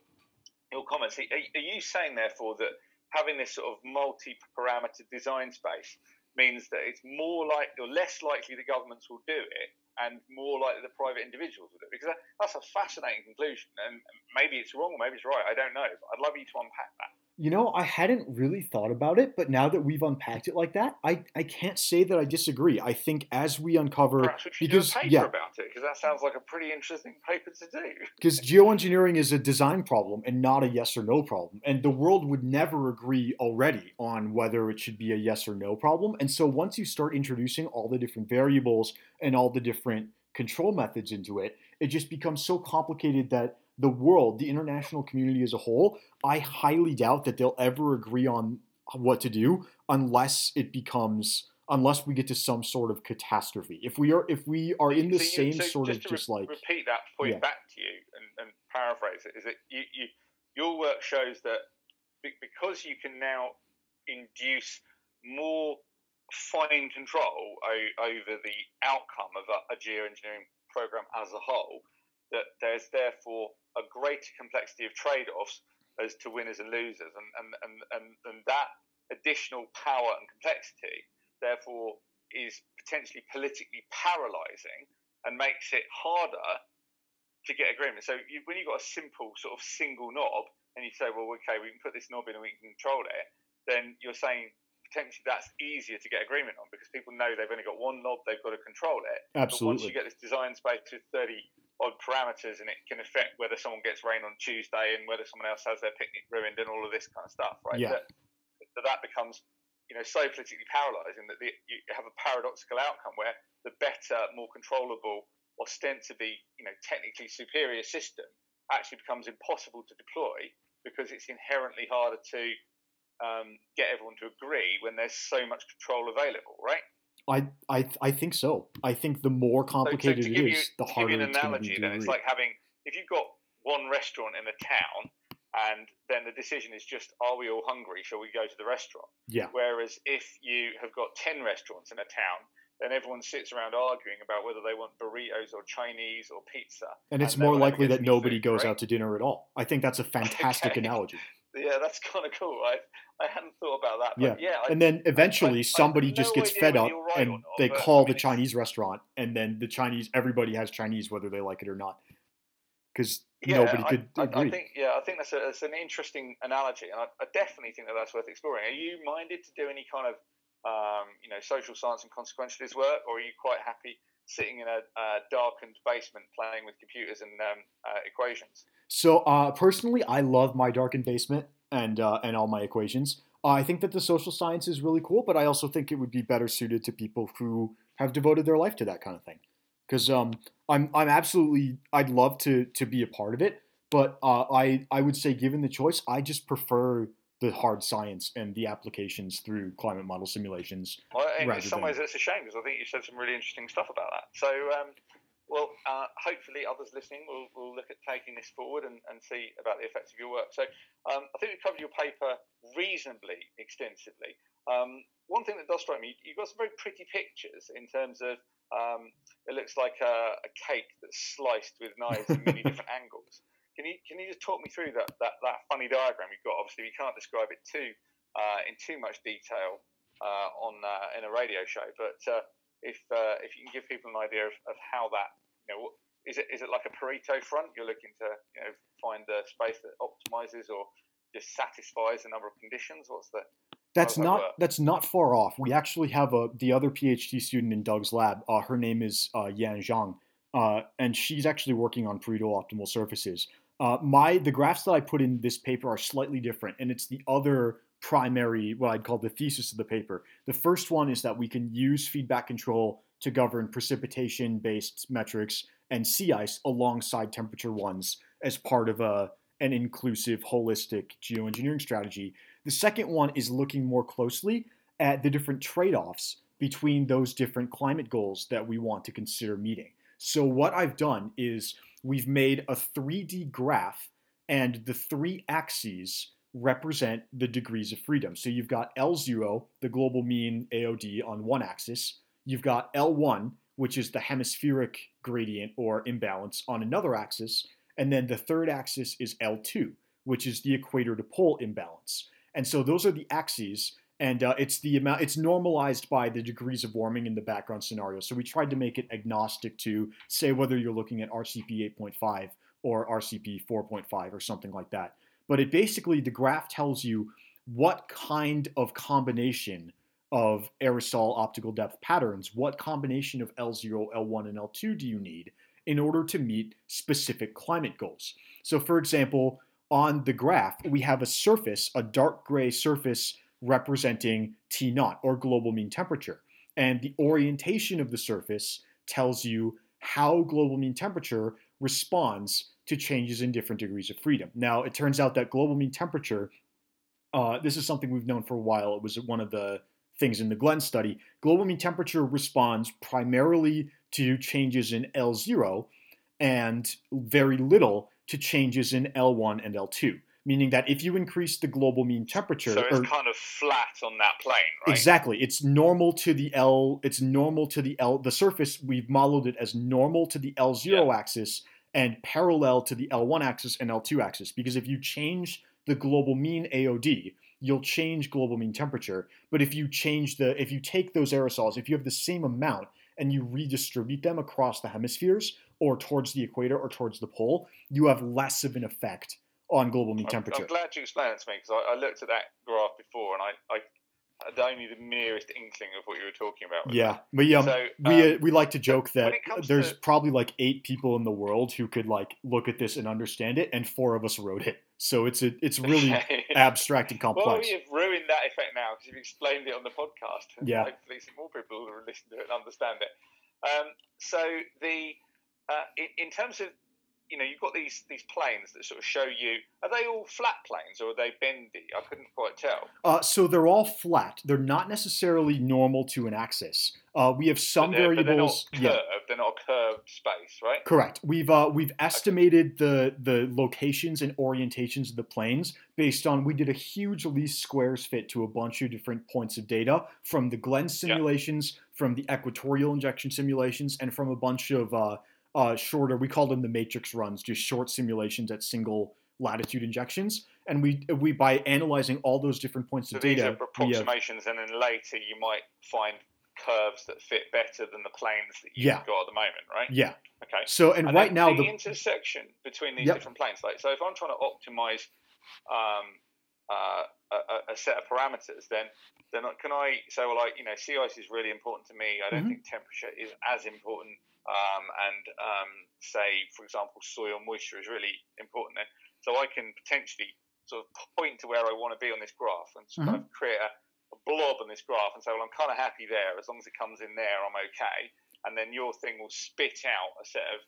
your comments, are, are you saying therefore that having this sort of multi-parameter design space means that it's more like or less likely the governments will do it and more likely the private individuals will do it? Because that, that's a fascinating conclusion, and maybe it's wrong maybe it's right. I don't know. But I'd love you to unpack that. You know, I hadn't really thought about it, but now that we've unpacked it like that, I, I can't say that I disagree. I think as we uncover, Perhaps we because- do a paper yeah. about it because that sounds like a pretty interesting paper to do. because geoengineering is a design problem and not a yes or no problem. And the world would never agree already on whether it should be a yes or no problem. And so once you start introducing all the different variables and all the different control methods into it, it just becomes so complicated that the world, the international community as a whole, I highly doubt that they'll ever agree on what to do unless it becomes unless we get to some sort of catastrophe. If we are if we are in the So same so sort of to just re- like repeat that point Yeah. back to you and, and paraphrase it is that you, you your work shows that because you can now induce more fine control o- over the outcome of a, a geoengineering program as a whole that there's therefore a greater complexity of trade-offs as to winners and losers and and, and, and, and that additional power and complexity therefore is potentially politically paralyzing and makes it harder to get agreement. So you, when you've got a simple sort of single knob and you say, well, okay, we can put this knob in and we can control it, then you're saying potentially that's easier to get agreement on because people know they've only got one knob, they've got to control it. But once you get this design space with 30 odd parameters and it can affect whether someone gets rain on Tuesday and whether someone else has their picnic ruined and all of this kind of stuff, right? Yeah. That, that, that becomes you know so politically paralyzing that the, you have a paradoxical outcome where the better, more controllable, ostensibly you know technically superior system actually becomes impossible to deploy because it's inherently harder to um, get everyone to agree when there's so much control available, right? I, I I think so. I think the more So- so complicated to it give is, you, the to give harder you an it's going to analogy, to then it's like having if you've got one restaurant in a town, and then the decision is just are we all hungry? Shall we go to the restaurant? yeah, Whereas if you have got ten restaurants in a town, then everyone sits around arguing about whether they want burritos or Chinese or pizza. and it's and more likely that nobody food, goes right? out to dinner at all. I think that's a fantastic Okay. analogy. Yeah, that's kind of cool. I I hadn't thought about that. But yeah, I, And then eventually I- somebody just gets fed up right and not, they call I mean, the Chinese restaurant, and then the Chinese everybody has Chinese whether they like it or not, because yeah, nobody could I, agree. I think yeah, I think that's, a, that's an interesting analogy, and I, I definitely think that that's worth exploring. Are you minded to do any kind of um, you know social science and consequentialist work, or are you quite happy sitting in a, a darkened basement playing with computers and um, uh, equations? So uh, personally, I love my darkened basement and uh, and all my equations. I think that the social science is really cool, but I also think it would be better suited to people who have devoted their life to that kind of thing. Because um, I'm I'm absolutely I'd love to to be a part of it, but uh, I I would say given the choice, I just prefer the hard science and the applications through climate model simulations. Well, in some than- ways, it's a shame because I think you said some really interesting stuff about that. So, um, well, uh, hopefully, others listening will, will look at taking this forward and, and see about the effects of your work. So, um, I think we covered your paper reasonably extensively. Um, one thing that does strike me, you've got some very pretty pictures in terms of um, it looks like a, a cake that's sliced with knives in many different angles. Can you can you just talk me through that, that, that funny diagram you've got? Obviously, we can't describe it too uh, in too much detail uh, on uh, in a radio show. But uh, if uh, if you can give people an idea of, of how that, you know, is it is it like a Pareto front? You're looking to you know find a space that optimizes or just satisfies a number of conditions. What's the that's not that's not far off. We actually have a the other PhD student in Doug's lab. Uh, her name is uh, Yan Zhang, uh, and she's actually working on Pareto optimal surfaces. Uh, my the graphs that I put in this paper are slightly different, and it's the other primary what I'd call the thesis of the paper. The first one is that we can use feedback control to govern precipitation based metrics and sea ice alongside temperature ones as part of a an inclusive, holistic geoengineering strategy. The second one is looking more closely at the different trade offs between those different climate goals that we want to consider meeting. So, what I've done is we've made a 3D graph, and the three axes represent the degrees of freedom. So, you've got L0, the global mean AOD, on one axis, you've got L1, which is the hemispheric gradient or imbalance, on another axis, and then the third axis is L2, which is the equator to pole imbalance. And so those are the axes, and uh, it's the amount. It's normalized by the degrees of warming in the background scenario. So we tried to make it agnostic to say whether you're looking at RCP 8.5 or RCP 4.5 or something like that. But it basically the graph tells you what kind of combination of aerosol optical depth patterns, what combination of L0, L1, and L2 do you need in order to meet specific climate goals? So, for example, on the graph, we have a surface, a dark gray surface representing T naught or global mean temperature. And the orientation of the surface tells you how global mean temperature responds to changes in different degrees of freedom. Now, it turns out that global mean temperature, uh, this is something we've known for a while. It was one of the things in the GLENS study. Global mean temperature responds primarily to changes in L0 and very little to changes in L1 and L2 meaning that if you increase the global mean temperature, so it's or, kind of flat on that plane, right? Exactly. It's normal to the L. It's normal to the L. The surface we've modeled it as normal to the L zero yeah. axis and parallel to the L1 axis and L2 axis. Because if you change the global mean AOD, you'll change global mean temperature. But if you change the, if you take those aerosols, if you have the same amount and you redistribute them across the hemispheres, or towards the equator or towards the pole, you have less of an effect on global mean temperature. I'm, glad you explained it to me because I, I, looked at that graph before and I, I had only the merest inkling of what you were talking about. Yeah, that. but yeah, so, we um, we like to joke that there's to... probably like eight people in the world who could like look at this and understand it, and four of us wrote it. So it's a, it's really abstract and complex. Well, you've ruined that effect now because you've explained it on the podcast. Yeah, hopefully some more people will listen to it and understand it. Um, so the uh, in, in, terms of you know, you've got these these planes that sort of show you. Are they all flat planes or are they bendy? I couldn't quite tell. Uh, so they're all flat. They're not necessarily normal to an axis. Uh, we have some but variables. But they're not curved. Yeah. They're not a curved space, right? Correct. We've uh, we've estimated the the locations and orientations of the planes based on. We did a huge least squares fit to a bunch of different points of data from the GLENS simulations, yeah. from the equatorial injection simulations, and from a bunch of uh, shorter. We call them the matrix runs, just short simulations at single latitude injections. And we we by analyzing all those different points so of data, are approximations, have, and then later you might find curves that fit better than the planes that you've yeah. got at the moment, right? Yeah. Okay. So and, and right now the, the, intersection between these yep. different planes, like so, if I'm trying to optimize um, uh, a, a, set of parameters, then then can I say, well, like you know, sea ice is really important to me. I don't mm-hmm. think temperature is as important um, and um, say, for example, soil moisture is really important then. So I can potentially sort of point to where I want to be on this graph and mm-hmm. kind of create a, a, blob on this graph and say, well, I'm kind of happy there. As long as it comes in there, I'm okay. And then your thing will spit out a set of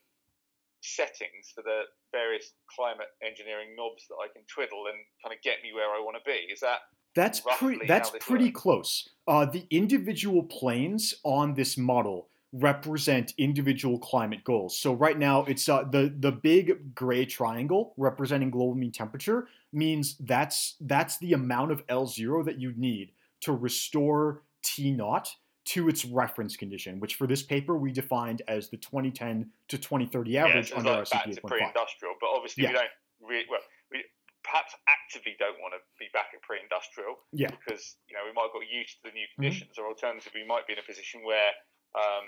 settings for the various climate engineering knobs that I can twiddle and kind of get me where I want to be. Is that that's pretty that's pretty works? close. Uh, the individual planes on this model represent individual climate goals. So right now, it's uh, the the big gray triangle representing global mean temperature means that's that's the amount of L zero that you need to restore T naught to its reference condition, which for this paper we defined as the 2010 to 2030 average yeah, under like RCP 8.5. pre-industrial, but obviously yeah. we don't really, well, we, perhaps actively don't want to be back at pre-industrial yeah. because you know we might have got used to the new mm-hmm. conditions, mm-hmm. or alternatively, we might be in a position where um,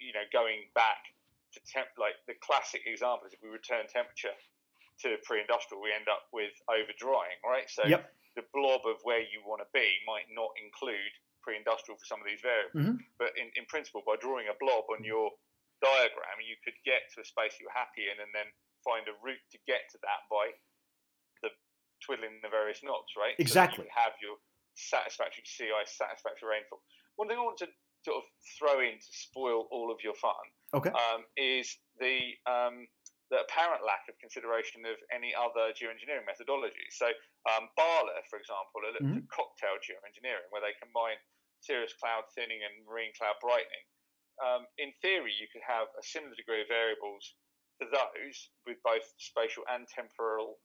you know going back to temp like the classic example is if we return temperature to pre-industrial, we end up with over drying, right? So yep. the blob of where you want to be might not include pre-industrial for some of these variables, mm-hmm. but in, in principle, by drawing a blob on your diagram, you could get to a space you're happy in, and then find a route to get to that by the twiddling the various knobs, right? Exactly. So you have your satisfactory sea ice, satisfactory rainfall. One thing I want to sort of throw in to spoil all of your fun okay. um, is the um, the apparent lack of consideration of any other geoengineering methodologies. So, um, Bala, for example, looked mm-hmm. at cocktail geoengineering, where they combine cirrus cloud thinning and marine cloud brightening. Um, in theory, you could have a similar degree of variables to those with both spatial and temporal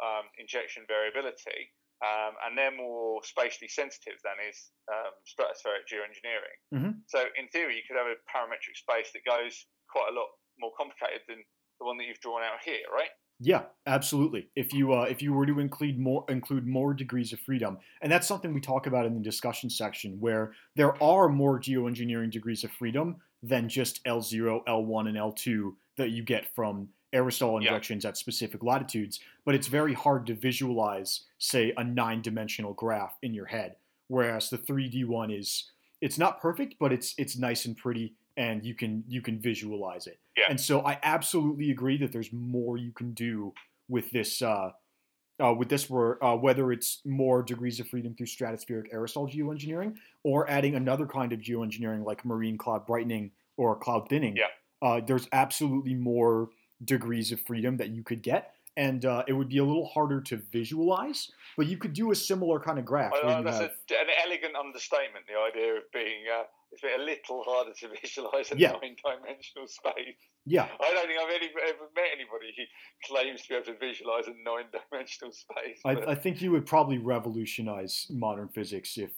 um, injection variability, um, and they're more spatially sensitive than is um, stratospheric geoengineering. Mm-hmm. So, in theory, you could have a parametric space that goes quite a lot more complicated than the one that you've drawn out here, right? Yeah, absolutely. If you uh, if you were to include more include more degrees of freedom, and that's something we talk about in the discussion section, where there are more geoengineering degrees of freedom than just L0, L1, and L2 that you get from aerosol injections yeah. at specific latitudes. But it's very hard to visualize, say, a nine-dimensional graph in your head, whereas the 3D one is it's not perfect, but it's it's nice and pretty and you can you can visualize it. Yeah. And so I absolutely agree that there's more you can do with this uh, uh, with this where uh, whether it's more degrees of freedom through stratospheric aerosol geoengineering or adding another kind of geoengineering like marine cloud brightening or cloud thinning. Yeah. Uh, there's absolutely more degrees of freedom that you could get. And uh, it would be a little harder to visualize, but you could do a similar kind of graph. Oh, that's have... a, an elegant understatement. The idea of being uh, it's a little harder to visualize in yeah. nine-dimensional space. Yeah, I don't think I've any, ever met anybody who claims to be able to visualize a nine-dimensional space. I, I, think you would probably revolutionize modern physics if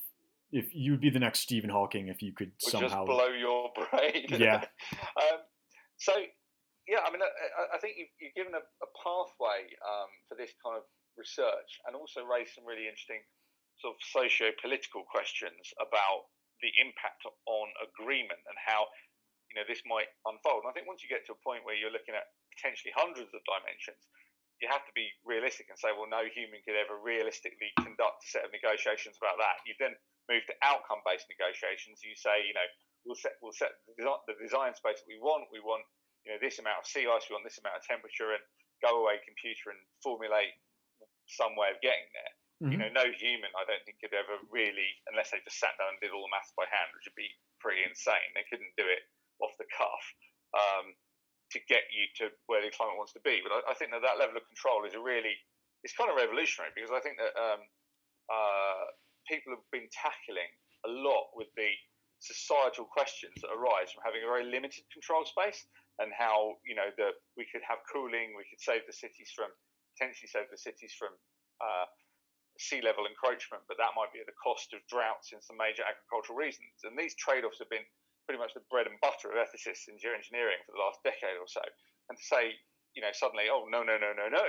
if you'd be the next Stephen Hawking if you could somehow just blow your brain. Yeah. um, so yeah, I mean, I, I think you've, you've, given a, a pathway um, for this kind of research, and also raised some really interesting sort of socio-political questions about the impact on agreement and how you know this might unfold. And I think once you get to a point where you're looking at potentially hundreds of dimensions, you have to be realistic and say, well, no human could ever realistically conduct a set of negotiations about that. You then move to outcome-based negotiations. You say, you know, we'll set we'll set the design space that we want. We want you know this amount of sea ice. We want this amount of temperature, and go away computer and formulate some way of getting there. Mm-hmm. You know, no human, I don't think, could ever really, unless they just sat down and did all the maths by hand, which would be pretty insane. They couldn't do it off the cuff um, to get you to where the climate wants to be. But I, I, think that that level of control is a really, it's kind of revolutionary because I think that um, uh, people have been tackling a lot with the societal questions that arise from having a very limited control space and how you know the we could have cooling, we could save the cities from potentially save the cities from uh, sea level encroachment, but that might be at the cost of droughts in some major agricultural reasons. And these trade offs have been pretty much the bread and butter of ethicists in geoengineering for the last decade or so. And to say, you know, suddenly, oh, no, no, no, no, no,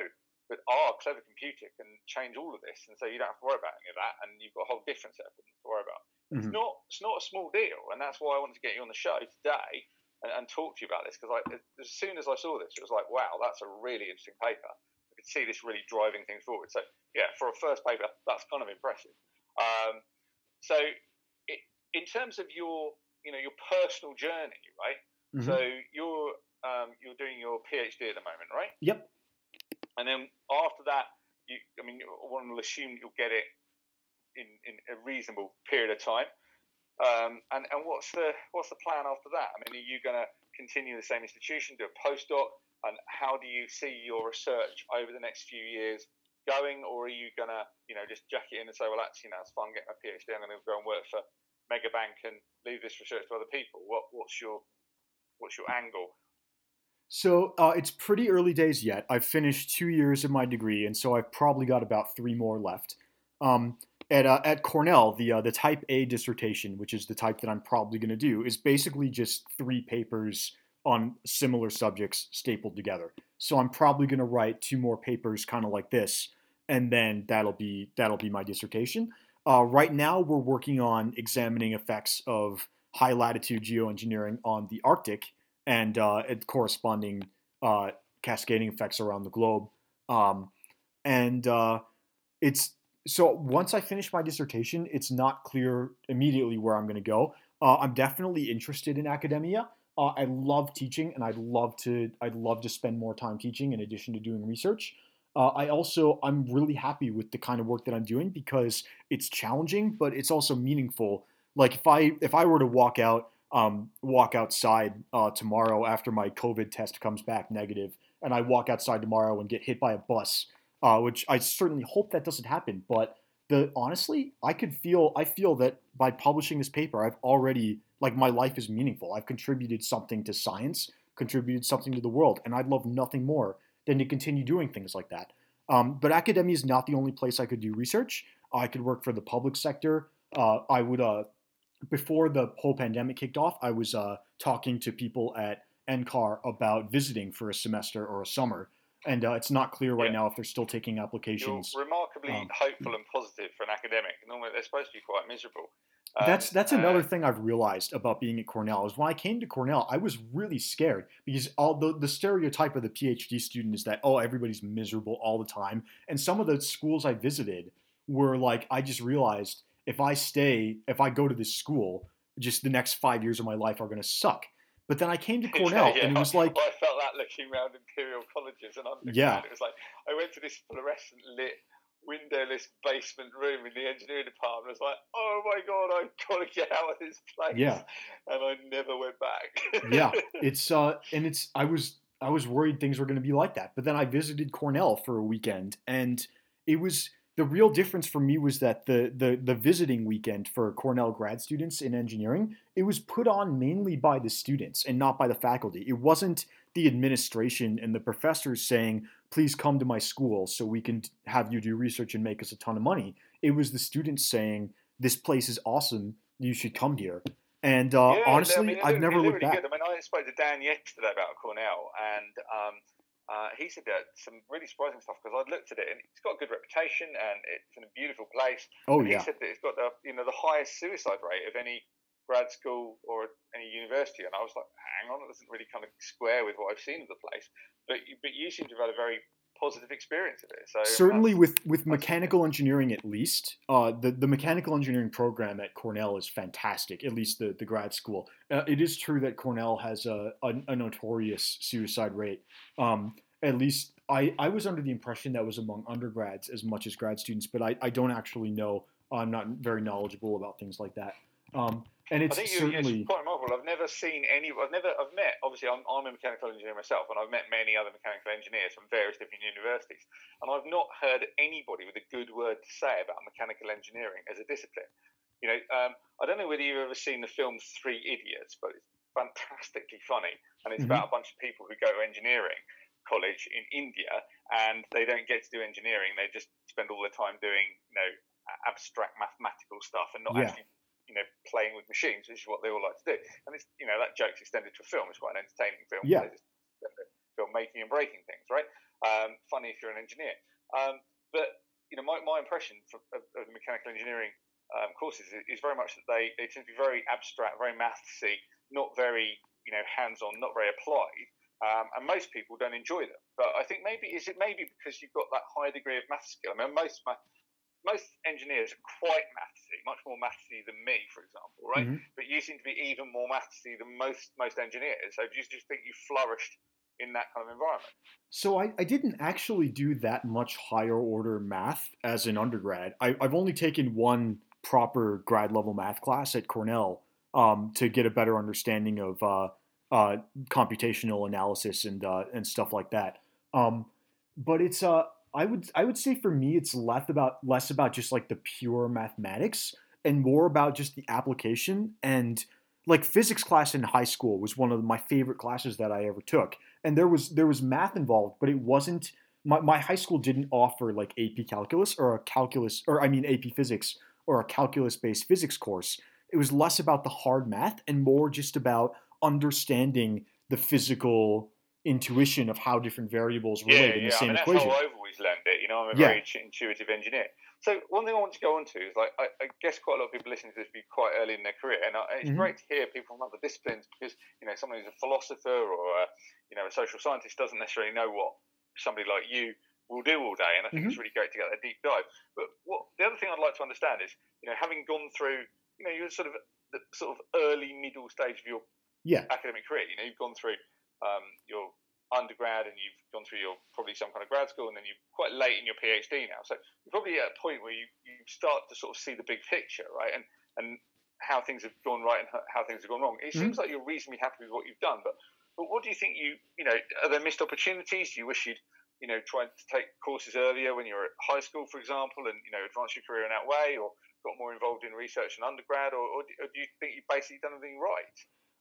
but our clever computer can change all of this. And so you don't have to worry about any of that. And you've got a whole different set of things to worry about. Mm-hmm. It's not it's not a small deal. And that's why I wanted to get you on the show today and, and talk to you about this. Because as soon as I saw this, it was like, wow, that's a really interesting paper I could see this really driving things forward. So yeah, for a first paper, that's kind of impressive. Um, so it, in terms of your you know your personal journey, right? Mm-hmm. So you're um, you're doing your PhD at the moment, right? Yep. And then after that, you, I mean, one will assume you'll get it in, in a reasonable period of time. Um, and and what's the what's the plan after that? I mean, are you going to continue the same institution, do a postdoc? and how do you see your research over the next few years going, or are you gonna, you know, just jack it in and say, well, actually, know, it's fun getting my PhD. I'm going to go and work for Megabank and leave this research to other people. What, what's your, what's your angle? So uh, it's pretty early days yet. I've finished two years of my degree, and so I've probably got about three more left. Um, at uh, at Cornell, the uh, the Type A dissertation, which is the type that I'm probably going to do, is basically just three papers on similar subjects stapled together. So I'm probably going to write two more papers kind of like this and then that'll be that'll be my dissertation. Uh, right now, we're working on examining effects of high latitude geoengineering on the Arctic and uh, corresponding uh, cascading effects around the globe. Um, and uh, it's so once I finish my dissertation, it's not clear immediately where I'm going to go. Uh, I'm definitely interested in academia. Uh, I love teaching, and I'd love to. I'd love to spend more time teaching in addition to doing research. Uh, I also I'm really happy with the kind of work that I'm doing because it's challenging, but it's also meaningful. Like if I if I were to walk out um, walk outside uh, tomorrow after my COVID test comes back negative, and I walk outside tomorrow and get hit by a bus, uh, which I certainly hope that doesn't happen. But the honestly, I could feel I feel that by publishing this paper, I've already like my life is meaningful. I've contributed something to science, contributed something to the world, and I'd love nothing more than to continue doing things like that. Um, but academia is not the only place I could do research. I could work for the public sector. Uh, I would, uh, before the whole pandemic kicked off, I was uh, talking to people at NCAR about visiting for a semester or a summer. And uh, it's not clear right yeah. now if they're still taking applications. You're remarkably um, hopeful and positive for an academic. Normally, they're supposed to be quite miserable. That's that's another uh, thing I've realized about being at Cornell is when I came to Cornell, I was really scared because all the, the stereotype of the PhD student is that oh everybody's miserable all the time, and some of the schools I visited were like I just realized if I stay if I go to this school, just the next five years of my life are going to suck. But then I came to Cornell yeah, yeah. and it was like well, I looking around Imperial colleges and undergrad. Yeah. It was like I went to this fluorescent lit windowless basement room in the engineering department. I was like, oh my god, I've got to get out of this place. Yeah, and I never went back. yeah, it's uh, and it's I was I was worried things were going to be like that, but then I visited Cornell for a weekend, and it was the real difference for me was that the the the visiting weekend for Cornell grad students in engineering it was put on mainly by the students and not by the faculty. It wasn't the administration and the professors saying, please come to my school so we can have you do research and make us a ton of money. It was the students saying, this place is awesome. You should come here. And uh, yeah, honestly, I mean, I've never looked back. Good. I mean, I spoke to Dan yesterday about Cornell, and um, uh, he said that some really surprising stuff because I'd looked at it and it's got a good reputation and it's in a beautiful place. Oh yeah. He said that it's got the you know the highest suicide rate of any grad school or any university, and I was like, hang on, it doesn't really kind of square with what I've seen of the place. But but you seem to have had a very positive experience of it. So certainly with with mechanical engineering at least, uh, the the mechanical engineering program at Cornell is fantastic. At least the the grad school. Uh, it is true that Cornell has a a, a notorious suicide rate. Um, at least I, I was under the impression that was among undergrads as much as grad students, but I, I don't actually know. I'm not very knowledgeable about things like that. Um, and it's I think you, certainly it's quite remarkable. I've never seen any. I've never. I've met. Obviously, I'm, I'm a mechanical engineer myself, and I've met many other mechanical engineers from various different universities, and I've not heard anybody with a good word to say about mechanical engineering as a discipline. You know, um, I don't know whether you've ever seen the film Three Idiots, but it's fantastically funny, and it's mm-hmm. about a bunch of people who go to engineering college in India, and they don't get to do engineering. They just spend all their time doing, you know, abstract mathematical stuff and not yeah. actually you know, playing with machines, which is what they all like to do. And it's, you know, that joke's extended to a film. It's quite an entertaining film. Yeah. Film making and breaking things, right? Um, funny if you're an engineer. Um, but, you know, my, my impression of, of, the mechanical engineering um, courses is, is, very much that they, they tend to be very abstract, very mathsy, not very, you know, hands-on, not very applied. Um, and most people don't enjoy them. But I think maybe is it maybe because you've got that high degree of math skill. I mean, most math, most engineers are quite mathsy, much more mathsy than me, for example, right? Mm-hmm. But you seem to be even more mathsy than most most engineers. So do you just think you flourished in that kind of environment? So I, I didn't actually do that much higher order math as an undergrad. I, have only taken one proper grad level math class at Cornell um, to get a better understanding of uh, uh, computational analysis and uh, and stuff like that. Um, but it's uh, I would I would say for me it's less about less about just like the pure mathematics and more about just the application and like physics class in high school was one of my favorite classes that I ever took and there was there was math involved but it wasn't my, my high school didn't offer like AP calculus or a calculus or I mean AP physics or a calculus based physics course it was less about the hard math and more just about understanding the physical intuition of how different variables relate yeah, in the yeah. same I mean, equation. Always learned it. You know, I'm a Yeah. very intuitive engineer. So one thing I want to go on to is like I, I guess quite a lot of people listening to this be quite early in their career, and I, it's Mhm. great to hear people from other disciplines because you know someone who's a philosopher or a, you know a social scientist doesn't necessarily know what somebody like you will do all day, and I think Mm-hmm. it's really great to get that deep dive. But what the other thing I'd like to understand is you know having gone through you know you're sort of the sort of early middle stage of your Yeah. academic career. You know, you've gone through um, your undergrad and you've gone through your probably some kind of grad school, and then you're quite late in your PhD now. So you're probably at a point where you, you start to sort of see the big picture, right? And and how things have gone right and how things have gone wrong. It seems mm-hmm. like you're reasonably happy with what you've done, but but what do you think you you know are there missed opportunities? Do you wish you'd you know tried to take courses earlier when you were at high school, for example, and you know advance your career in that way, or got more involved in research in undergrad, or, or, do, or do you think you've basically done everything right?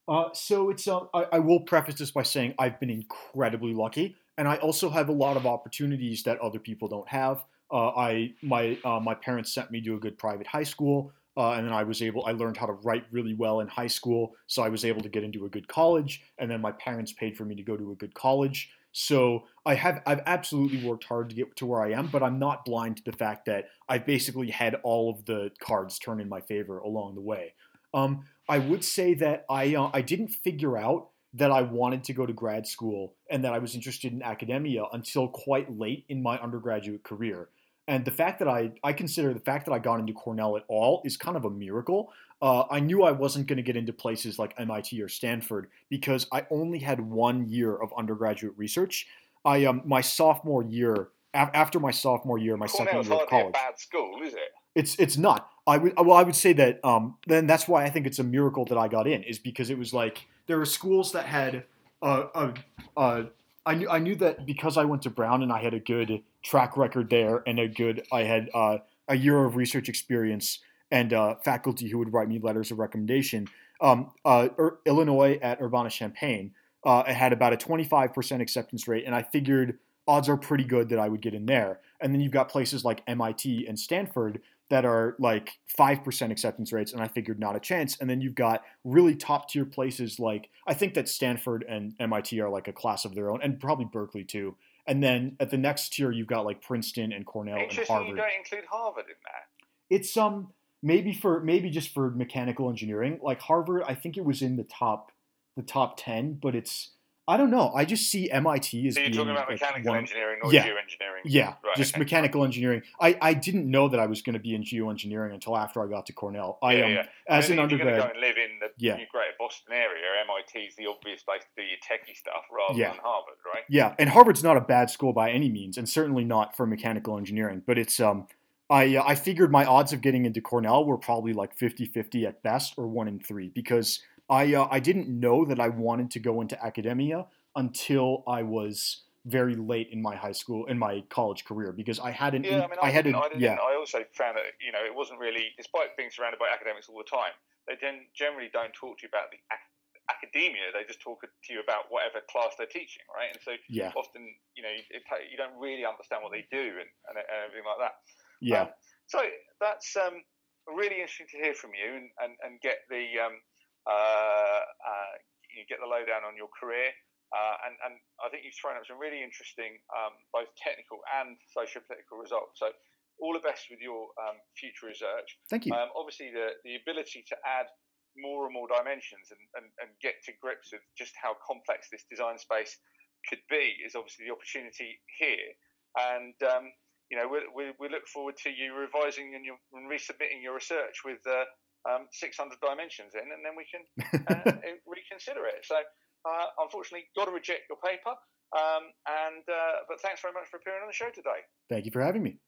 Uh, so it's uh, I, I will preface this by saying I've been incredibly lucky, and I also have a lot of opportunities that other people don't have. Uh, I my uh, my parents sent me to a good private high school, uh, and then I was able I learned how to write really well in high school, so I was able to get into a good college, and then my parents paid for me to go to a good college. So I have I've absolutely worked hard to get to where I am, but I'm not blind to the fact that I've basically had all of the cards turn in my favor along the way. Um, I would say that I uh, I didn't figure out that I wanted to go to grad school and that I was interested in academia until quite late in my undergraduate career. And the fact that I I consider the fact that I got into Cornell at all is kind of a miracle. Uh, I knew I wasn't going to get into places like MIT or Stanford because I only had one year of undergraduate research. I um my sophomore year af- after my sophomore year, my second year of college. bad school, is it? It's it's not. I would well I would say that um then that's why I think it's a miracle that I got in is because it was like there were schools that had uh I knew I knew that because I went to Brown and I had a good track record there and a good I had uh, a year of research experience and uh, faculty who would write me letters of recommendation. Um, uh, Ur- Illinois at Urbana Champaign uh, had about a 25% acceptance rate, and I figured odds are pretty good that I would get in there. And then you've got places like MIT and Stanford that are like 5% acceptance rates, and I figured not a chance. And then you've got really top tier places like, I think that Stanford and MIT are like a class of their own, and probably Berkeley too. And then at the next tier, you've got like Princeton and Cornell and Interesting, you don't include Harvard in that. It's um maybe for maybe just for mechanical engineering. Like Harvard, I think it was in the top the top 10, but it's I don't know. I just see MIT as So you're being talking about like, mechanical one- engineering or Yeah. geoengineering? Yeah, Right, just okay. mechanical engineering. I, I didn't know that I was going to be in geoengineering until after I got to Cornell. I yeah, um, yeah. as an mean, if you're going undergrad. go and live in the Yeah. greater Boston area, MIT is the obvious place to do your techie stuff rather Yeah. than Harvard, right? Yeah, and Harvard's not a bad school by any means, and certainly not for mechanical engineering. But it's um, I uh, I figured my odds of getting into Cornell were probably like 50-50 at best, or one in three, because I uh, I didn't know that I wanted to go into academia until I was very late in my high school in my college career because I had an Yeah, I mean, I, had didn't, an I, yeah I also found that you know it wasn't really, despite being surrounded by academics all the time, they gen- generally don't talk to you about the ac- academia. They just talk to you about whatever class they're teaching, right? And so yeah often, you know, ta- you don't really understand what they do and, and, and everything like that. yeah Um, so that's um, really interesting to hear from you and, and, and get the um, uh, uh, you get the lowdown on your career. Uh, and, and I think you've thrown up some really interesting, um, both technical and socio-political results. So all the best with your um, future research. thank you Um, obviously, the, the ability to add more and more dimensions and, and, and get to grips with just how complex this design space could be is obviously the opportunity here. And, um, you know, we, we, we look forward to you revising and, your, and resubmitting your research with uh, um, 600 dimensions in, and then we can uh, reconsider it. So, uh, unfortunately, got to reject your paper. Um, and uh, but thanks very much for appearing on the show today. thank you for having me